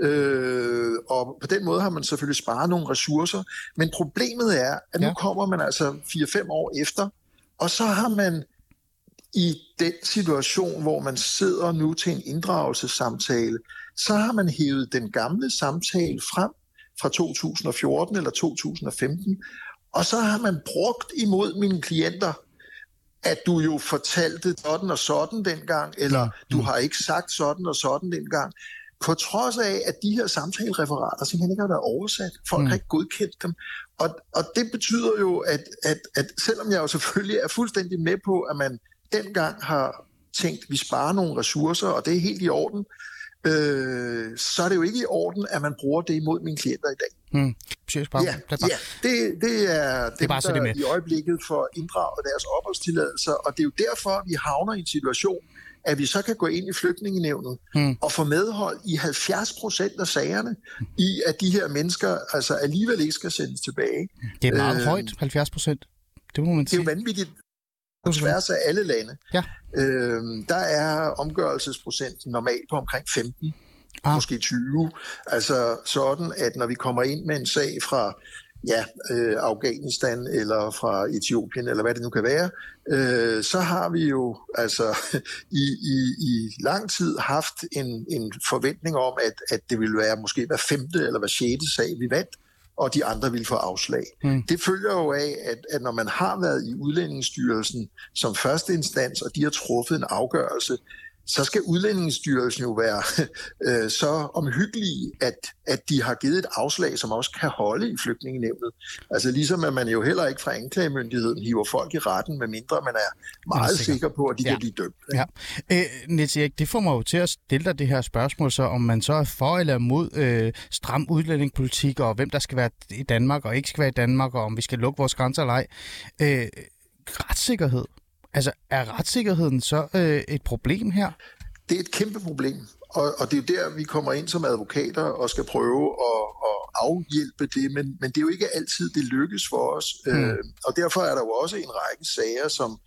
Øh, og på den måde har man selvfølgelig sparet nogle ressourcer. Men problemet er, at nu ja. kommer man altså 4-5 år efter, og så har man i den situation, hvor man sidder nu til en inddragelsessamtale, så har man hævet den gamle samtale frem fra 2014 eller 2015, og så har man brugt imod mine klienter, at du jo fortalte sådan og sådan dengang, eller du mm. har ikke sagt sådan og sådan dengang. På trods af, at de her samtalereferater simpelthen ikke har været oversat. Folk mm. har ikke godkendt dem. Og, og det betyder jo, at, at, at selvom jeg jo selvfølgelig er fuldstændig med på, at man dengang har tænkt, at vi sparer nogle ressourcer, og det er helt i orden, øh, så er det jo ikke i orden, at man bruger det imod mine klienter i dag. Hmm. Ja, ja det, det er dem, det er bare der i øjeblikket får inddraget deres opholdstilladelser, og det er jo derfor, vi havner i en situation, at vi så kan gå ind i flygtningenevnet hmm. og få medhold i 70 procent af sagerne, i at de her mennesker altså alligevel ikke skal sendes tilbage. Det er meget øh, højt, 70 procent. Det må man sige. Det er jo vanvittigt på tværs af alle lande. Ja. Øh, der er omgørelsesprocenten normalt på omkring 15 ah. måske 20. Altså sådan, at når vi kommer ind med en sag fra ja, øh, Afghanistan eller fra Etiopien, eller hvad det nu kan være, øh, så har vi jo altså i, i, i lang tid haft en, en forventning om, at, at det ville være måske hver femte eller hver sjette sag, vi vandt, og de andre ville få afslag. Mm. Det følger jo af, at, at når man har været i Udlændingsstyrelsen som første instans, og de har truffet en afgørelse, så skal Udlændingsstyrelsen jo være øh, så omhyggelige, at, at de har givet et afslag, som også kan holde i flygtningenevnet. Altså ligesom at man jo heller ikke fra anklagemyndigheden hiver folk i retten, medmindre man er meget sikker. sikker på, at de ja. kan blive dømt. Ja. Øh, Niels Erik, det får mig jo til at stille dig det her spørgsmål, så om man så er for eller imod øh, stram udlændingepolitik, og hvem der skal være i Danmark og ikke skal være i Danmark, og om vi skal lukke vores grænser eller ej. Øh, retssikkerhed. Altså, er retssikkerheden så øh, et problem her? Det er et kæmpe problem, og, og det er jo der, vi kommer ind som advokater og skal prøve at, at afhjælpe det, men, men det er jo ikke altid, det lykkes for os. Hmm. Øh, og derfor er der jo også en række sager, som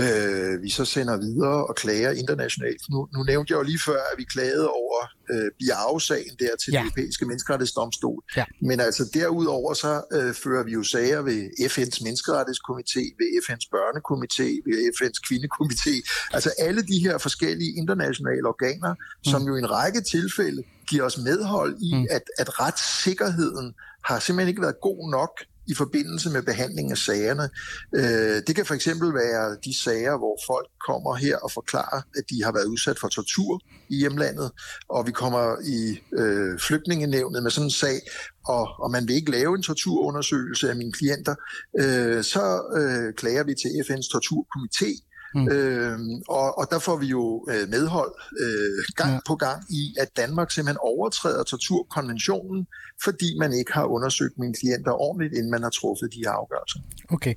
øh, vi så sender videre og klager internationalt. Nu, nu nævnte jeg jo lige før, at vi klagede over øh, Biao-sagen der til ja. den europæiske menneskerettighedsdomstol. Ja. Men altså derudover så øh, fører vi jo sager ved FN's menneskerettighedskomité, ved FN's børnekomité, ved FN's kvindekomité. Altså alle de her forskellige internationale organer, mm. som jo i en række tilfælde giver os medhold i, mm. at, at retssikkerheden har simpelthen ikke været god nok i forbindelse med behandling af sagerne. Øh, det kan for eksempel være de sager, hvor folk kommer her og forklarer, at de har været udsat for tortur i hjemlandet, og vi kommer i øh, flygtningenævnet med sådan en sag, og, og man vil ikke lave en torturundersøgelse af mine klienter, øh, så øh, klager vi til FN's torturkomité, Mm. Øh, og, og der får vi jo øh, medhold øh, gang ja. på gang i, at Danmark simpelthen overtræder torturkonventionen, fordi man ikke har undersøgt mine klienter ordentligt, inden man har truffet de her afgørelser. Okay.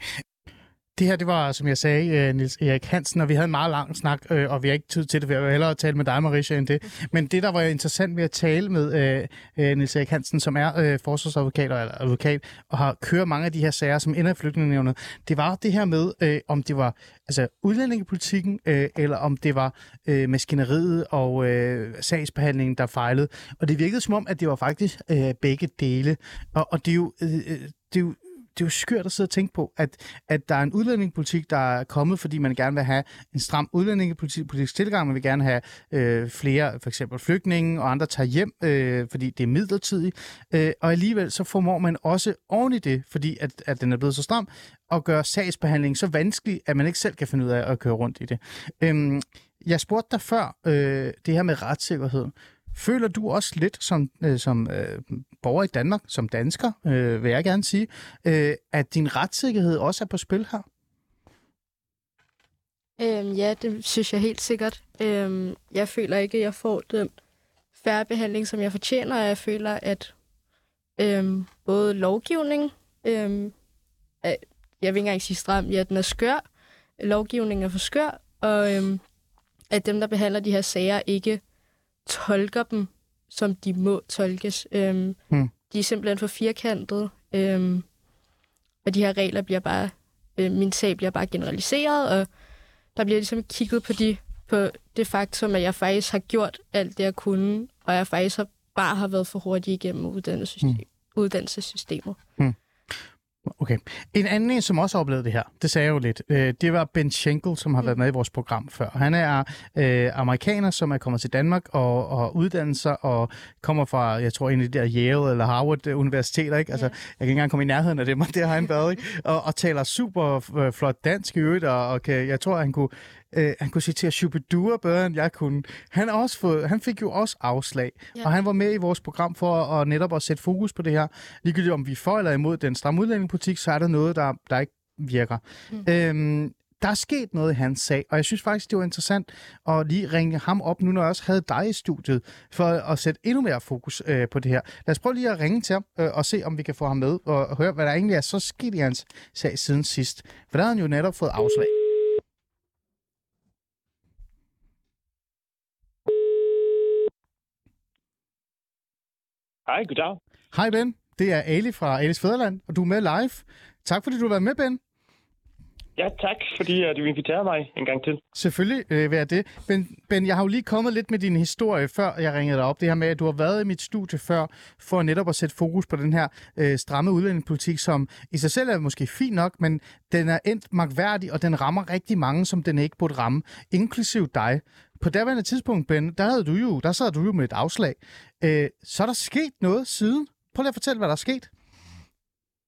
Det her, det var, som jeg sagde, øh, Nils Erik Hansen, og vi havde en meget lang snak, øh, og vi har ikke tid til det. Vi vil hellere tale med dig, Marisha, end det. Men det, der var interessant ved at tale med øh, Nils Erik Hansen, som er forsvarsadvokat og advokat, og har kørt mange af de her sager, som ender i flygtningenevnet, det var det her med, om det var altså udlændingepolitikken, eller om det var maskineriet og sagsbehandlingen, der fejlede. Og det virkede som om, at det var faktisk begge dele. Og, og det er jo... Det er jo det er jo skørt at sidde og tænke på, at, at der er en udlændingepolitik, der er kommet, fordi man gerne vil have en stram udlændingepolitisk tilgang. Man vil gerne have øh, flere, for eksempel flygtninge og andre tager hjem, øh, fordi det er midlertidigt. Øh, og alligevel så formår man også oven i det, fordi at, at den er blevet så stram, at gøre sagsbehandlingen så vanskelig, at man ikke selv kan finde ud af at køre rundt i det. Øh, jeg spurgte dig før, øh, det her med retssikkerhed. Føler du også lidt som, øh, som øh, borger i Danmark, som dansker, øh, vil jeg gerne sige, øh, at din retssikkerhed også er på spil her? Øhm, ja, det synes jeg helt sikkert. Øhm, jeg føler ikke, at jeg får den færre behandling, som jeg fortjener, og jeg føler, at øhm, både lovgivning, øhm, at, jeg vil ikke engang sige stram, ja, den er skør, lovgivningen er for skør, og øhm, at dem, der behandler de her sager, ikke tolker dem, som de må tolkes. Øhm, hmm. De er simpelthen for firkantede, øhm, og de her regler bliver bare, øh, min sag bliver bare generaliseret, og der bliver ligesom kigget på, de, på det faktum, at jeg faktisk har gjort alt det, jeg kunne, og jeg faktisk har, bare har været for hurtig igennem uddannelsessystem, hmm. uddannelsessystemet. Hmm. Okay. En anden en, som også har oplevet det her, det sagde jeg jo lidt, øh, det var Ben Schenkel, som har været med i vores program før. Han er øh, amerikaner, som er kommet til Danmark og, og uddannet sig og kommer fra, jeg tror, en af de der Yale eller Harvard universiteter, ikke? Altså, yeah. jeg kan ikke engang komme i nærheden af det, men det har han været, ikke? Og, og taler super øh, flot dansk i øvrigt, og, og kan, jeg tror, han kunne Øh, han kunne citere Shubidua bedre, end jeg kunne. Han, også fået, han fik jo også afslag, ja. og han var med i vores program for at, at netop at sætte fokus på det her. Ligegyldigt om vi er for eller imod den stramme udlændingepolitik, så er der noget, der, der ikke virker. Mm. Øhm, der er sket noget i hans sag, og jeg synes faktisk, det var interessant at lige ringe ham op, nu når jeg også havde dig i studiet, for at sætte endnu mere fokus øh, på det her. Lad os prøve lige at ringe til ham øh, og se, om vi kan få ham med og, høre, hvad der egentlig er så sket i hans sag siden sidst. For der havde han jo netop fået afslag. Hej, goddag. Hej Ben, det er Ali fra Alis Fæderland, og du er med live. Tak fordi du har været med, Ben. Ja, tak, fordi uh, du inviterer mig en gang til. Selvfølgelig øh, vil jeg det. Ben, ben, jeg har jo lige kommet lidt med din historie, før jeg ringede dig op. Det her med, at du har været i mit studie før, for netop at sætte fokus på den her øh, stramme udlændingepolitik, som i sig selv er måske fin nok, men den er endt magværdig, og den rammer rigtig mange, som den ikke burde ramme, inklusiv dig. På daværende tidspunkt, Ben, der, havde du jo, der sad du jo med et afslag. Øh, så er der sket noget siden. Prøv lige at fortælle, hvad der er sket.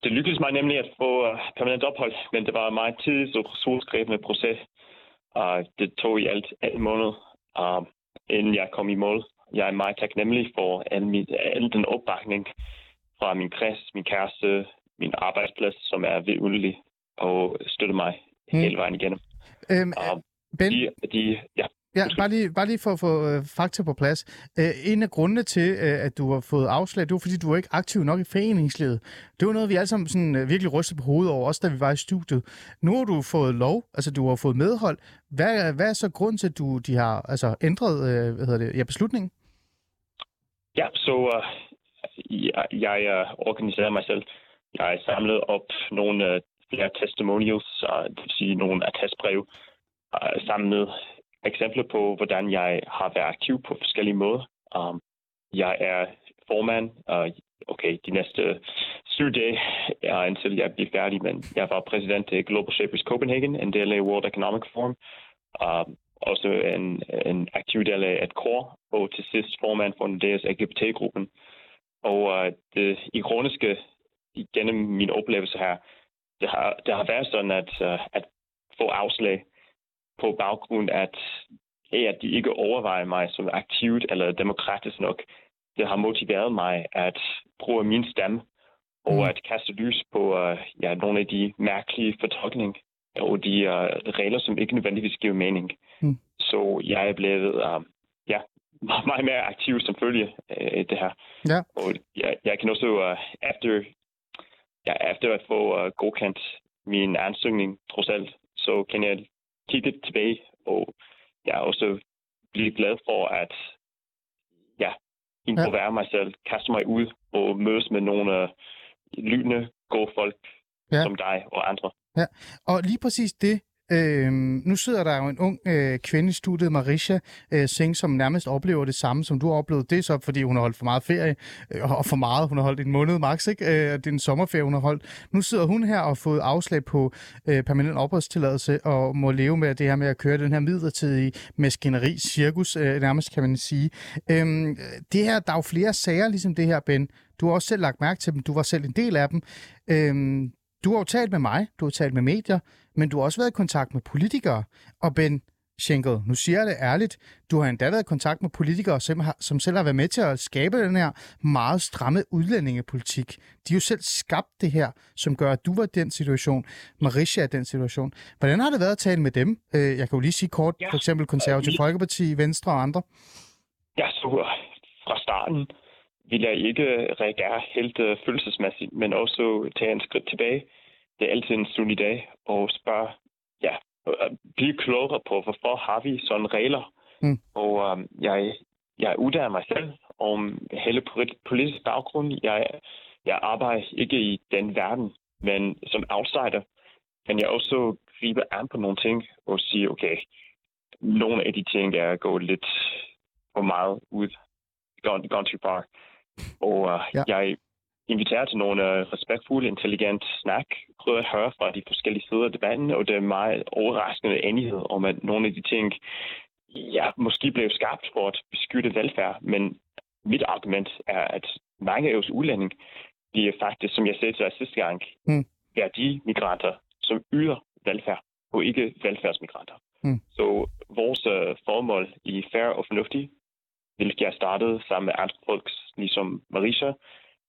Det lykkedes mig nemlig at få uh, permanent ophold, men det var en meget tids- og solskrevende proces. Og det tog i alt en måned, uh, inden jeg kom i mål. Jeg er meget taknemmelig for al, min, al den opbakning fra min kreds, min kæreste, min arbejdsplads, som er vidunderlig og støtter mig Mm. hele vejen igennem. Øhm, Og ben, de, de, ja, Ja, bare lige, bare lige for at få øh, fakta på plads. Øh, en af grundene til, øh, at du har fået afslag, det var fordi, du var ikke aktiv nok i foreningslivet. Det var noget, vi alle sammen sådan, øh, virkelig rystede på hovedet over, også da vi var i studiet. Nu har du fået lov, altså du har fået medhold. Hvad, hvad er så grunden til, at du de har altså, ændret øh, hvad hedder det, ja, beslutningen? Ja, så uh, jeg, jeg uh, organiserer mig selv. Jeg har samlet op nogle uh, flere testimonials, uh, det vil sige nogle attestbrev, uh, sammen med eksempler på, hvordan jeg har været aktiv på forskellige måder. Um, jeg er formand, uh, okay, de næste syv dage, uh, indtil jeg bliver færdig, men jeg var præsident i Global Shapers Copenhagen, en del af World Economic Forum, uh, også en, en aktiv del af et kor, og til sidst formand for den deres LGBT-gruppen. Og uh, det ironiske gennem min oplevelse her, det har, det har været sådan, at, uh, at få afslag på baggrund af, at, de ikke overvejer mig som aktivt eller demokratisk nok. Det har motiveret mig at bruge min stemme og Mm. at kaste lys på uh, ja, nogle af de mærkelige fortolkninger og de uh, regler, som ikke nødvendigvis giver mening. Mm. Så jeg er blevet uh, ja, meget mere aktiv som følge af det her. Ja. Og jeg, jeg kan også, uh, efter, ja, efter at få uh, godkendt min ansøgning, trods alt, så kan jeg kigge tilbage, og jeg er også blive glad for at ja, improvere mig selv, kaste mig ud og mødes med nogle uh, lynende gode folk Ja. ja. som dig og andre. Og lige præcis det, øh, nu sidder der jo en ung øh, kvinde i studiet, Marisha øh, Singh, som nærmest oplever det samme, som du har oplevet. Det er så, fordi hun har holdt for meget ferie, øh, og for meget. Hun har holdt en måned max, ikke? Øh, det er en sommerferie, hun har holdt. Nu sidder hun her og har fået afslag på øh, permanent opholdstilladelse, og må leve med det her med at køre den her midlertidige maskineri, cirkus, øh, nærmest kan man sige. Øh, det her, der er jo flere sager, ligesom det her, Ben. Du har også selv lagt mærke til dem. Du var selv en del af dem. Øh, du har jo talt med mig, du har talt med medier, men du har også været i kontakt med politikere. Og Ben Schenkel, nu siger jeg det ærligt, du har endda været i kontakt med politikere, som, har, som selv har været med til at skabe den her meget stramme udlændingepolitik. De har jo selv skabt det her, som gør, at du var i den situation, Marisha er i den situation. Hvordan har det været at tale med dem? Øh, Jeg kan jo lige sige kort, Ja. for eksempel Konservativ Øh, Folkeparti, Venstre og andre. Ja, så fra starten vil jeg ikke reagere helt uh, følelsesmæssigt, men også tage en skridt tilbage. Det er altid en sund idé at spørge, ja, uh, blive klogere på, hvorfor har vi sådan regler? Mm. Og um, jeg, jeg uddanner mig selv om hele polit- politisk baggrund. Jeg, jeg arbejder ikke i den verden, men som outsider kan jeg også gribe an på nogle ting og sige, okay, nogle af de ting er gået lidt for meget ud, gone, gone too far. Og Ja. ja. jeg inviterer til nogle uh, respektfulde, intelligent snak, prøver at høre fra de forskellige sider af debatten, og det er meget overraskende enighed om, at nogle af de ting, ja, måske blev skabt for at beskytte velfærd, men mit argument er, at mange af os udlændinge, de er faktisk, som jeg sagde til dig sidste gang, Mm. er de migranter, som yder velfærd, og ikke velfærdsmigranter. Mm. Så vores uh, formål i Fair og Fornuftig, hvilket jeg startede sammen med andre folk, ligesom Marisha,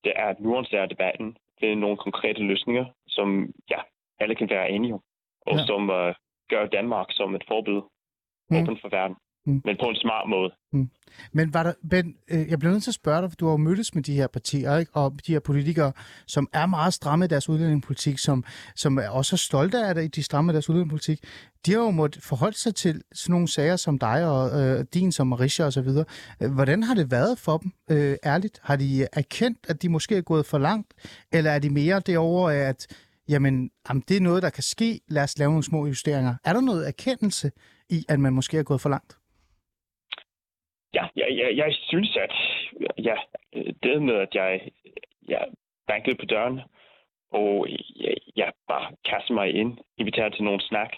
det er at nuancere debatten, finde nogle konkrete løsninger, som ja, alle kan være enige om, og Ja. som uh, gøre Danmark som et forbillede mm. åben for verden. Mm. Mm. Men på en smart måde. Men var der, ben, øh, jeg bliver nødt til at spørge dig, for du har jo mødtes med de her partier, ikke? og de her politikere, som er meget stramme i deres udlændingepolitik, som, som er også stolte af det, de stramme i deres udlændingepolitik. De har jo måttet forholde sig til sådan nogle sager som dig og øh, din som Marisha og så videre. Øh, Hvordan har det været for dem, øh, ærligt? Har de erkendt, at de måske er gået for langt, eller er de mere derovre at jamen, jamen, det er noget, der kan ske, lad os lave nogle små justeringer. Er der noget erkendelse i, at man måske er gået for langt? Ja, jeg, jeg, jeg synes, at ja, det med, at jeg, jeg bankede på døren, og jeg, jeg bare kastede mig ind, inviterede til nogle snak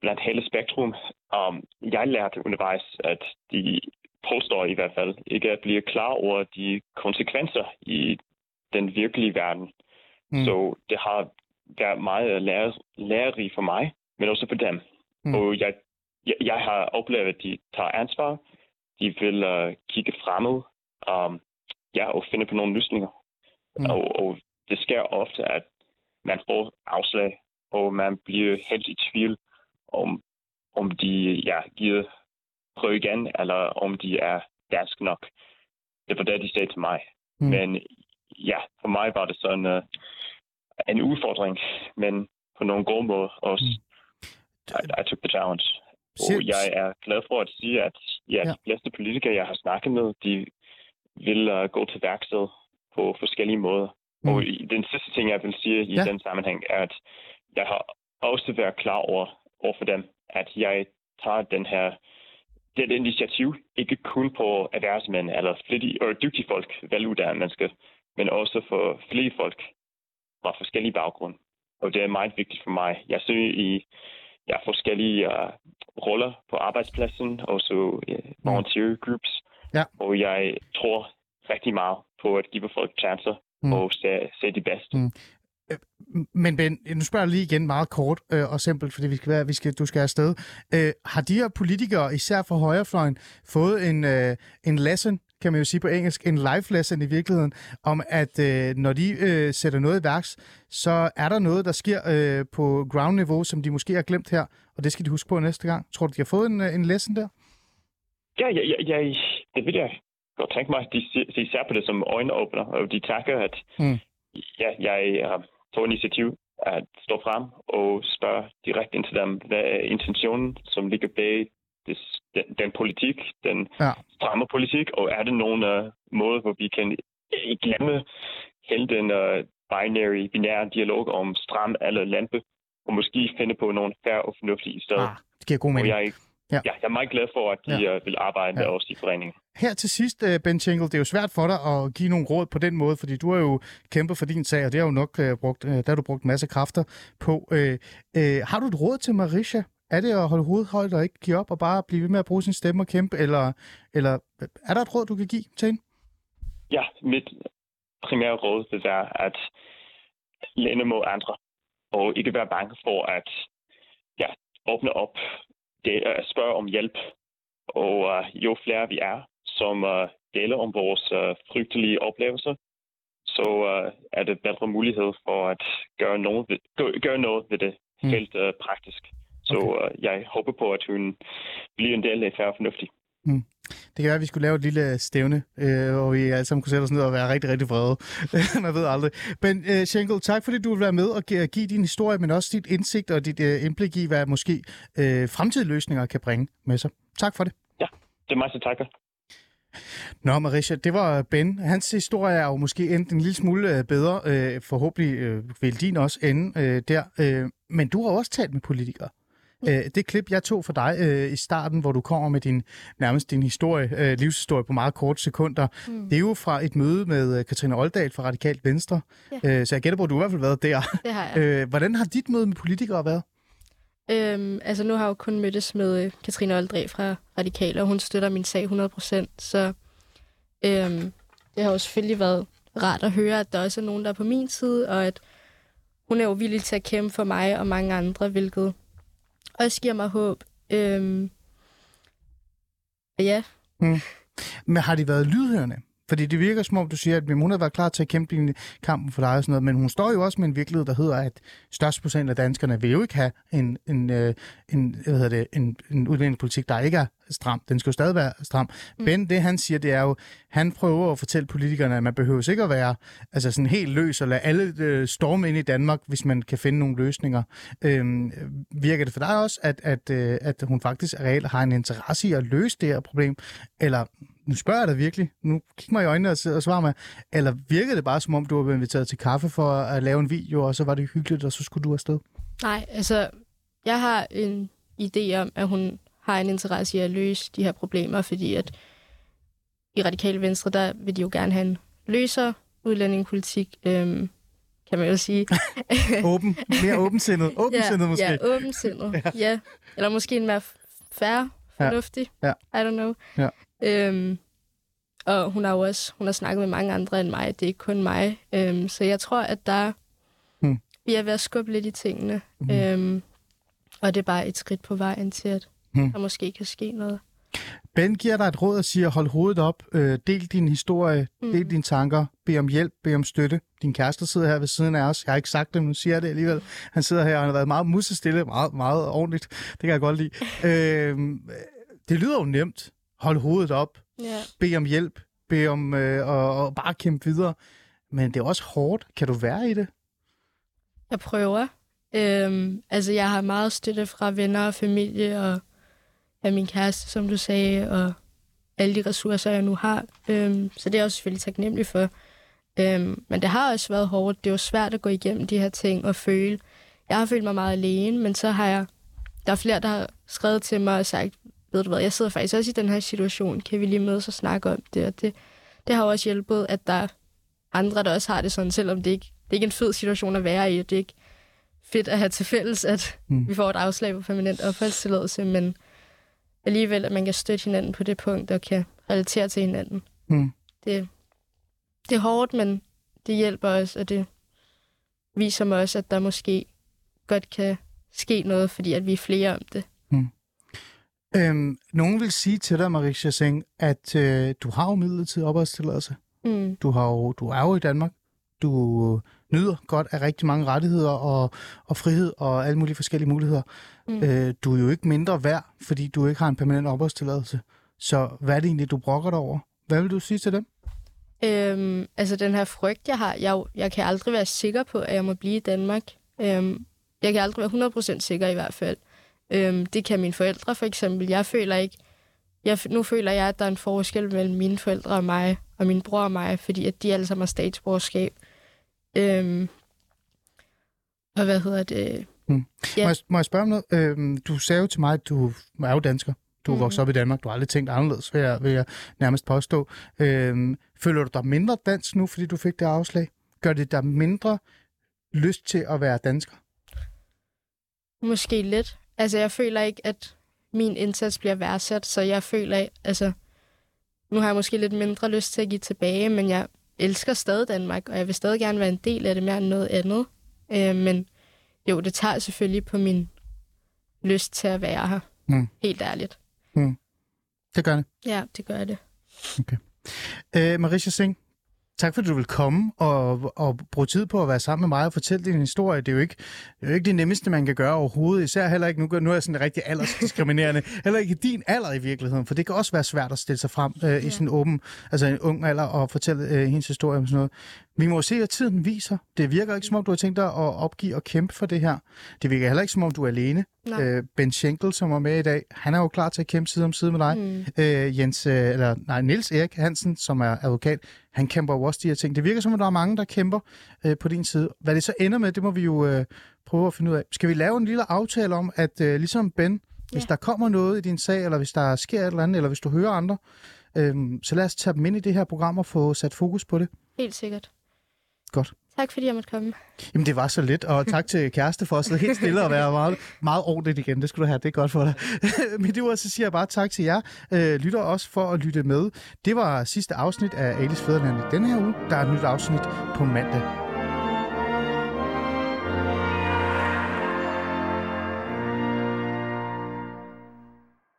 blandt hele spektrum. Um, jeg lærte undervejs, at de påstår i hvert fald ikke at blive klar over de konsekvenser i den virkelige verden. Mm. Så det har været meget lære, lærerigt for mig, men også for dem. Mm. Og jeg, jeg, jeg har oplevet, at de tager ansvar, de vil uh, kigge fremad um, ja, og finde på nogle løsninger. Mm. Og, og det sker ofte, at man får afslag, og man bliver helt i tvivl om, om de ja, giver prøve igen, eller om de er dansk nok. Det var det, de sagde til mig. Mm. Men ja, for mig var det sådan uh, en udfordring, men på nogle gode måder også. Mm. I, I took the challenge. Og jeg er glad for at sige, at ja, de fleste politikere, jeg har snakket med, de vil uh, gå til værksted på forskellige måder. Mm. Og den sidste ting, jeg vil sige i Ja. den sammenhæng, er, at jeg har også været klar over, over for dem, at jeg tager den her det initiativ, ikke kun på erhvervsmænd eller flittige og dygtige folk, veluddannede mennesker, men også for flere folk fra forskellige baggrunde. Og det er meget vigtigt for mig. Jeg søger i ja, forskellige uh, roller på arbejdspladsen, også uh, volunteer groups. Ja. Og jeg tror rigtig meget på at give folk chancer Mm. mm. og se, se de bedste. Mm. Men Ben, nu spørger jeg lige igen meget kort øh, og simpelt, fordi vi skal være, vi skal, du skal afsted. Øh, har de her politikere, især fra højrefløjen, fået en, øh, en lesson, kan man jo sige på engelsk, en life lesson i virkeligheden, om at øh, når de øh, sætter noget i værks, så er der noget, der sker øh, på ground-niveau, som de måske har glemt her, og det skal de huske på næste gang. Tror du, de har fået en, øh, en lesson der? Ja, ja, ja, ja, det vil jeg godt tænke mig. De, de ser på det som øjenåbner, og de takker, at Mm. ja, jeg har taget initiativ at stå frem og spørge direkte ind til dem, hvad er intentionen, som ligger bag det, den, den politik, den Ja. stramme politik, og er det nogen uh, måde, hvor vi kan glemme hele den uh, binary, binære dialog om stram eller lampe, og måske finde på nogle færre og fornuftige i stedet. Ah, det giver god og mening. jeg, Ja. ja. Jeg er meget glad for, at de Ja. uh, vil arbejde Ja. med os i foreningen. Her til sidst, øh, Ben Schenkel, det er jo svært for dig at give nogle råd på den måde, fordi du har jo kæmpet for din sag, og det har jo nok øh, brugt, øh, der har du brugt en masse kræfter på. Øh, øh, har du et råd til Marisha? Er det at holde hovedet højt og ikke give op og bare blive ved med at bruge sin stemme og kæmpe, eller, eller øh, er der et råd, du kan give til hende? Ja, mit primære råd vil være at læne mod andre, og ikke være bange for at ja, åbne op, det, uh, spørge om hjælp. Og uh, jo flere vi er, som uh, deler om vores uh, frygtelige oplevelser, så uh, er det bedre mulighed for at gøre noget ved, gø- gøre noget ved det Mm. helt uh, praktisk. Så uh, jeg håber på, at hun bliver en del af færre fornuftig. Det kan være, at vi skulle lave et lille stævne, øh, hvor vi alle sammen kunne sætte os ned og være rigtig, rigtig vrede. Man ved aldrig. Ben øh, Schenkel, tak fordi du vil være med og gi- give din historie, men også dit indsigt og dit øh, indblik i, hvad måske øh, fremtidige løsninger kan bringe med sig. Tak for det. Det er mig, der takker. Nå, Marisha, det var Ben. Hans historie er jo måske endt en lille smule øh, bedre. Øh, forhåbentlig øh, vil din også ende øh, der. Øh, men du har også talt med politikere. Øh, det klip, jeg tog for dig øh, i starten, hvor du kommer med din nærmest din historie, øh, livshistorie på meget korte sekunder, mm. det er jo fra et møde med øh, Katrine Oldal fra Radikalt Venstre. Ja. Øh, så jeg gætter på, at du i hvert fald været der. Det har jeg. Øh, hvordan har dit møde med politikere været? Øhm, altså nu har jeg jo kun mødtes med øh, Katrine Oldræ fra Radikale, og hun støtter min sag 100%, så øhm, det har jo selvfølgelig været rart at høre, at der også er nogen, der er på min side, og at hun er jo villig til at kæmpe for mig og mange andre, hvilket også giver mig håb. Øhm, ja. ja, Men har de været lydhørende? Fordi det virker som om, du siger, at jamen, hun har været klar til at kæmpe kampen for dig og sådan noget, men hun står jo også med en virkelighed, der hedder, at størst procent af danskerne vil jo ikke have en, en, øh, en, hvad hedder det, en, en udlændingepolitik, der ikke er stram. Den skal jo stadig være stram. Mm. Ben, det han siger, det er jo, han prøver at fortælle politikerne, at man behøver sikkert at være altså sådan helt løs og lade alle øh, storme ind i Danmark, hvis man kan finde nogle løsninger. Øhm, virker det for dig også, at, at, øh, at hun faktisk reelt har en interesse i at løse det her problem? Eller nu spørger jeg dig virkelig, nu kig mig i øjnene og, og svar mig, eller virkede det bare som om, du var blevet inviteret til kaffe for at lave en video, og så var det hyggeligt, og så skulle du afsted? Nej, altså, jeg har en idé om, at hun har en interesse i at løse de her problemer, fordi at i Radikale Venstre, der vil de jo gerne have en løser udlændingepolitik, øhm, kan man jo sige. Åben, mere åbensindet, åbensindet ja, måske. Ja, åbensindet, ja. ja. Eller måske en mere færre, fornuftig, Ja. I don't know. Ja. Øhm, og hun har jo også hun har snakket med mange andre end mig, det er ikke kun mig. Øhm, så jeg tror, at der Hmm. vi er ved at skubbe lidt i tingene. Mhm. Øhm, og det er bare et skridt på vejen til, at Hmm. der måske kan ske noget. Ben giver dig et råd og siger, hold hovedet op, øh, del din historie, mm. del dine tanker, bed om hjælp, bed om støtte. Din kæreste sidder her ved siden af os. Jeg har ikke sagt det, men nu siger jeg det alligevel. Han sidder her, og han har været meget musestille, meget, meget ordentligt. Det kan jeg godt lide. øh, det lyder jo nemt. Hold hovedet op, Ja. bed om hjælp, bed om øh, og, og bare kæmpe videre. Men det er også hårdt. Kan du være i det? Jeg prøver. Øhm, altså, jeg har meget støtte fra venner og familie, og af min kæreste, som du sagde, og alle de ressourcer, jeg nu har. Øhm, så det er jeg også selvfølgelig taknemmelig for. Øhm, men det har også været hårdt. Det er jo svært at gå igennem de her ting og føle. Jeg har følt mig meget alene, men så har jeg... Der er flere, der har skrevet til mig og sagt, ved du hvad, jeg sidder faktisk også i den her situation. Kan vi lige mødes og snakke om det? Og det, det har jo også hjulpet, at der er andre, der også har det sådan, selvom det ikke det er ikke en fed situation at være i, og det er ikke fedt at have til fælles, at Mm. mm. vi får et afslag på permanent opholdstilladelse, men alligevel, at man kan støtte hinanden på det punkt, og kan relatere til hinanden. Mm. Det, det er hårdt, men det hjælper os, og det viser mig også, at der måske godt kan ske noget, fordi at vi er flere om det. Øhm, nogen vil sige til dig, Marisha Singh, at øh, du har jo midlertidig opholdstilladelse. Mm. Du, har jo, du er jo i Danmark. Du nyder godt af rigtig mange rettigheder og, og frihed og alle mulige forskellige muligheder. Mm. Mm. Øh, du er jo ikke mindre værd, fordi du ikke har en permanent opholdstilladelse. Så hvad er det egentlig, du brokker dig over? Hvad vil du sige til dem? Øhm, altså den her frygt, jeg har, jeg, jeg kan aldrig være sikker på, at jeg må blive i Danmark. Øhm, jeg kan aldrig være 100% sikker i hvert fald. Øhm, det kan mine forældre for eksempel. Jeg føler ikke, jeg, nu føler jeg, at der er en forskel mellem mine forældre og mig, og min bror og mig, fordi at de alle sammen har statsborgerskab. Øhm, og hvad hedder det? Hmm. Ja. Må, jeg, må jeg spørge om noget? Øhm, du sagde jo til mig, at du er jo dansker. Du er Mhm. vokset op i Danmark. Du har aldrig tænkt anderledes, vil jeg, vil jeg nærmest påstå. Øhm, føler du dig mindre dansk nu, fordi du fik det afslag? Gør det dig mindre lyst til at være dansker? Måske lidt. Altså, jeg føler ikke, at min indsats bliver værdsat, så jeg føler, altså, nu har jeg måske lidt mindre lyst til at give tilbage, men jeg elsker stadig Danmark, og jeg vil stadig gerne være en del af det mere end noget andet. Øh, men jo, det tager selvfølgelig på min lyst til at være her. Mm. Helt ærligt. Det gør det. Ja, det gør det. Øh, Marisha Singh, tak fordi du vil komme og, og bruge tid på at være sammen med mig og fortælle din historie. Det er jo ikke det, er jo ikke det nemmeste, man kan gøre overhovedet. Især heller ikke, nu, gør- nu er jeg sådan rigtig aldersdiskriminerende, heller ikke din alder i virkeligheden, for det kan også være svært at stille sig frem øh, i sådan en åben, altså en ung alder og fortælle øh, hendes historie om sådan noget. Vi må se, at tiden viser. Det virker ikke, som om du har tænkt dig at opgive og kæmpe for det her. Det virker heller ikke, som om du er alene. Nej. Øh, ben Schenkel, som var med i dag, han er jo klar til at kæmpe side om side med dig. Mm. Øh, Jens, øh, eller nej, Niels Erik Hansen, som er advokat, han kæmper jo også de her ting. Det virker som, at der er mange, der kæmper øh, på din side. Hvad det så ender med, det må vi jo øh, prøve at finde ud af. Skal vi lave en lille aftale om, at øh, ligesom Ben, hvis Ja. der kommer noget i din sag, eller hvis der sker et eller andet, eller hvis du hører andre, øh, så lad os tage dem ind i det her program og få sat fokus på det. Helt sikkert. Godt. Tak fordi jeg måtte komme. Jamen, det var så lidt, og tak til kæreste for at sidde helt stille og være meget, meget ordentligt igen. Det skulle du have, det er godt for dig. Med det ord, så siger jeg bare tak til jer. Øh, lytter også for at lytte med. Det var sidste afsnit af Alice Fæderland i denne her uge. Der er et nyt afsnit på mandag.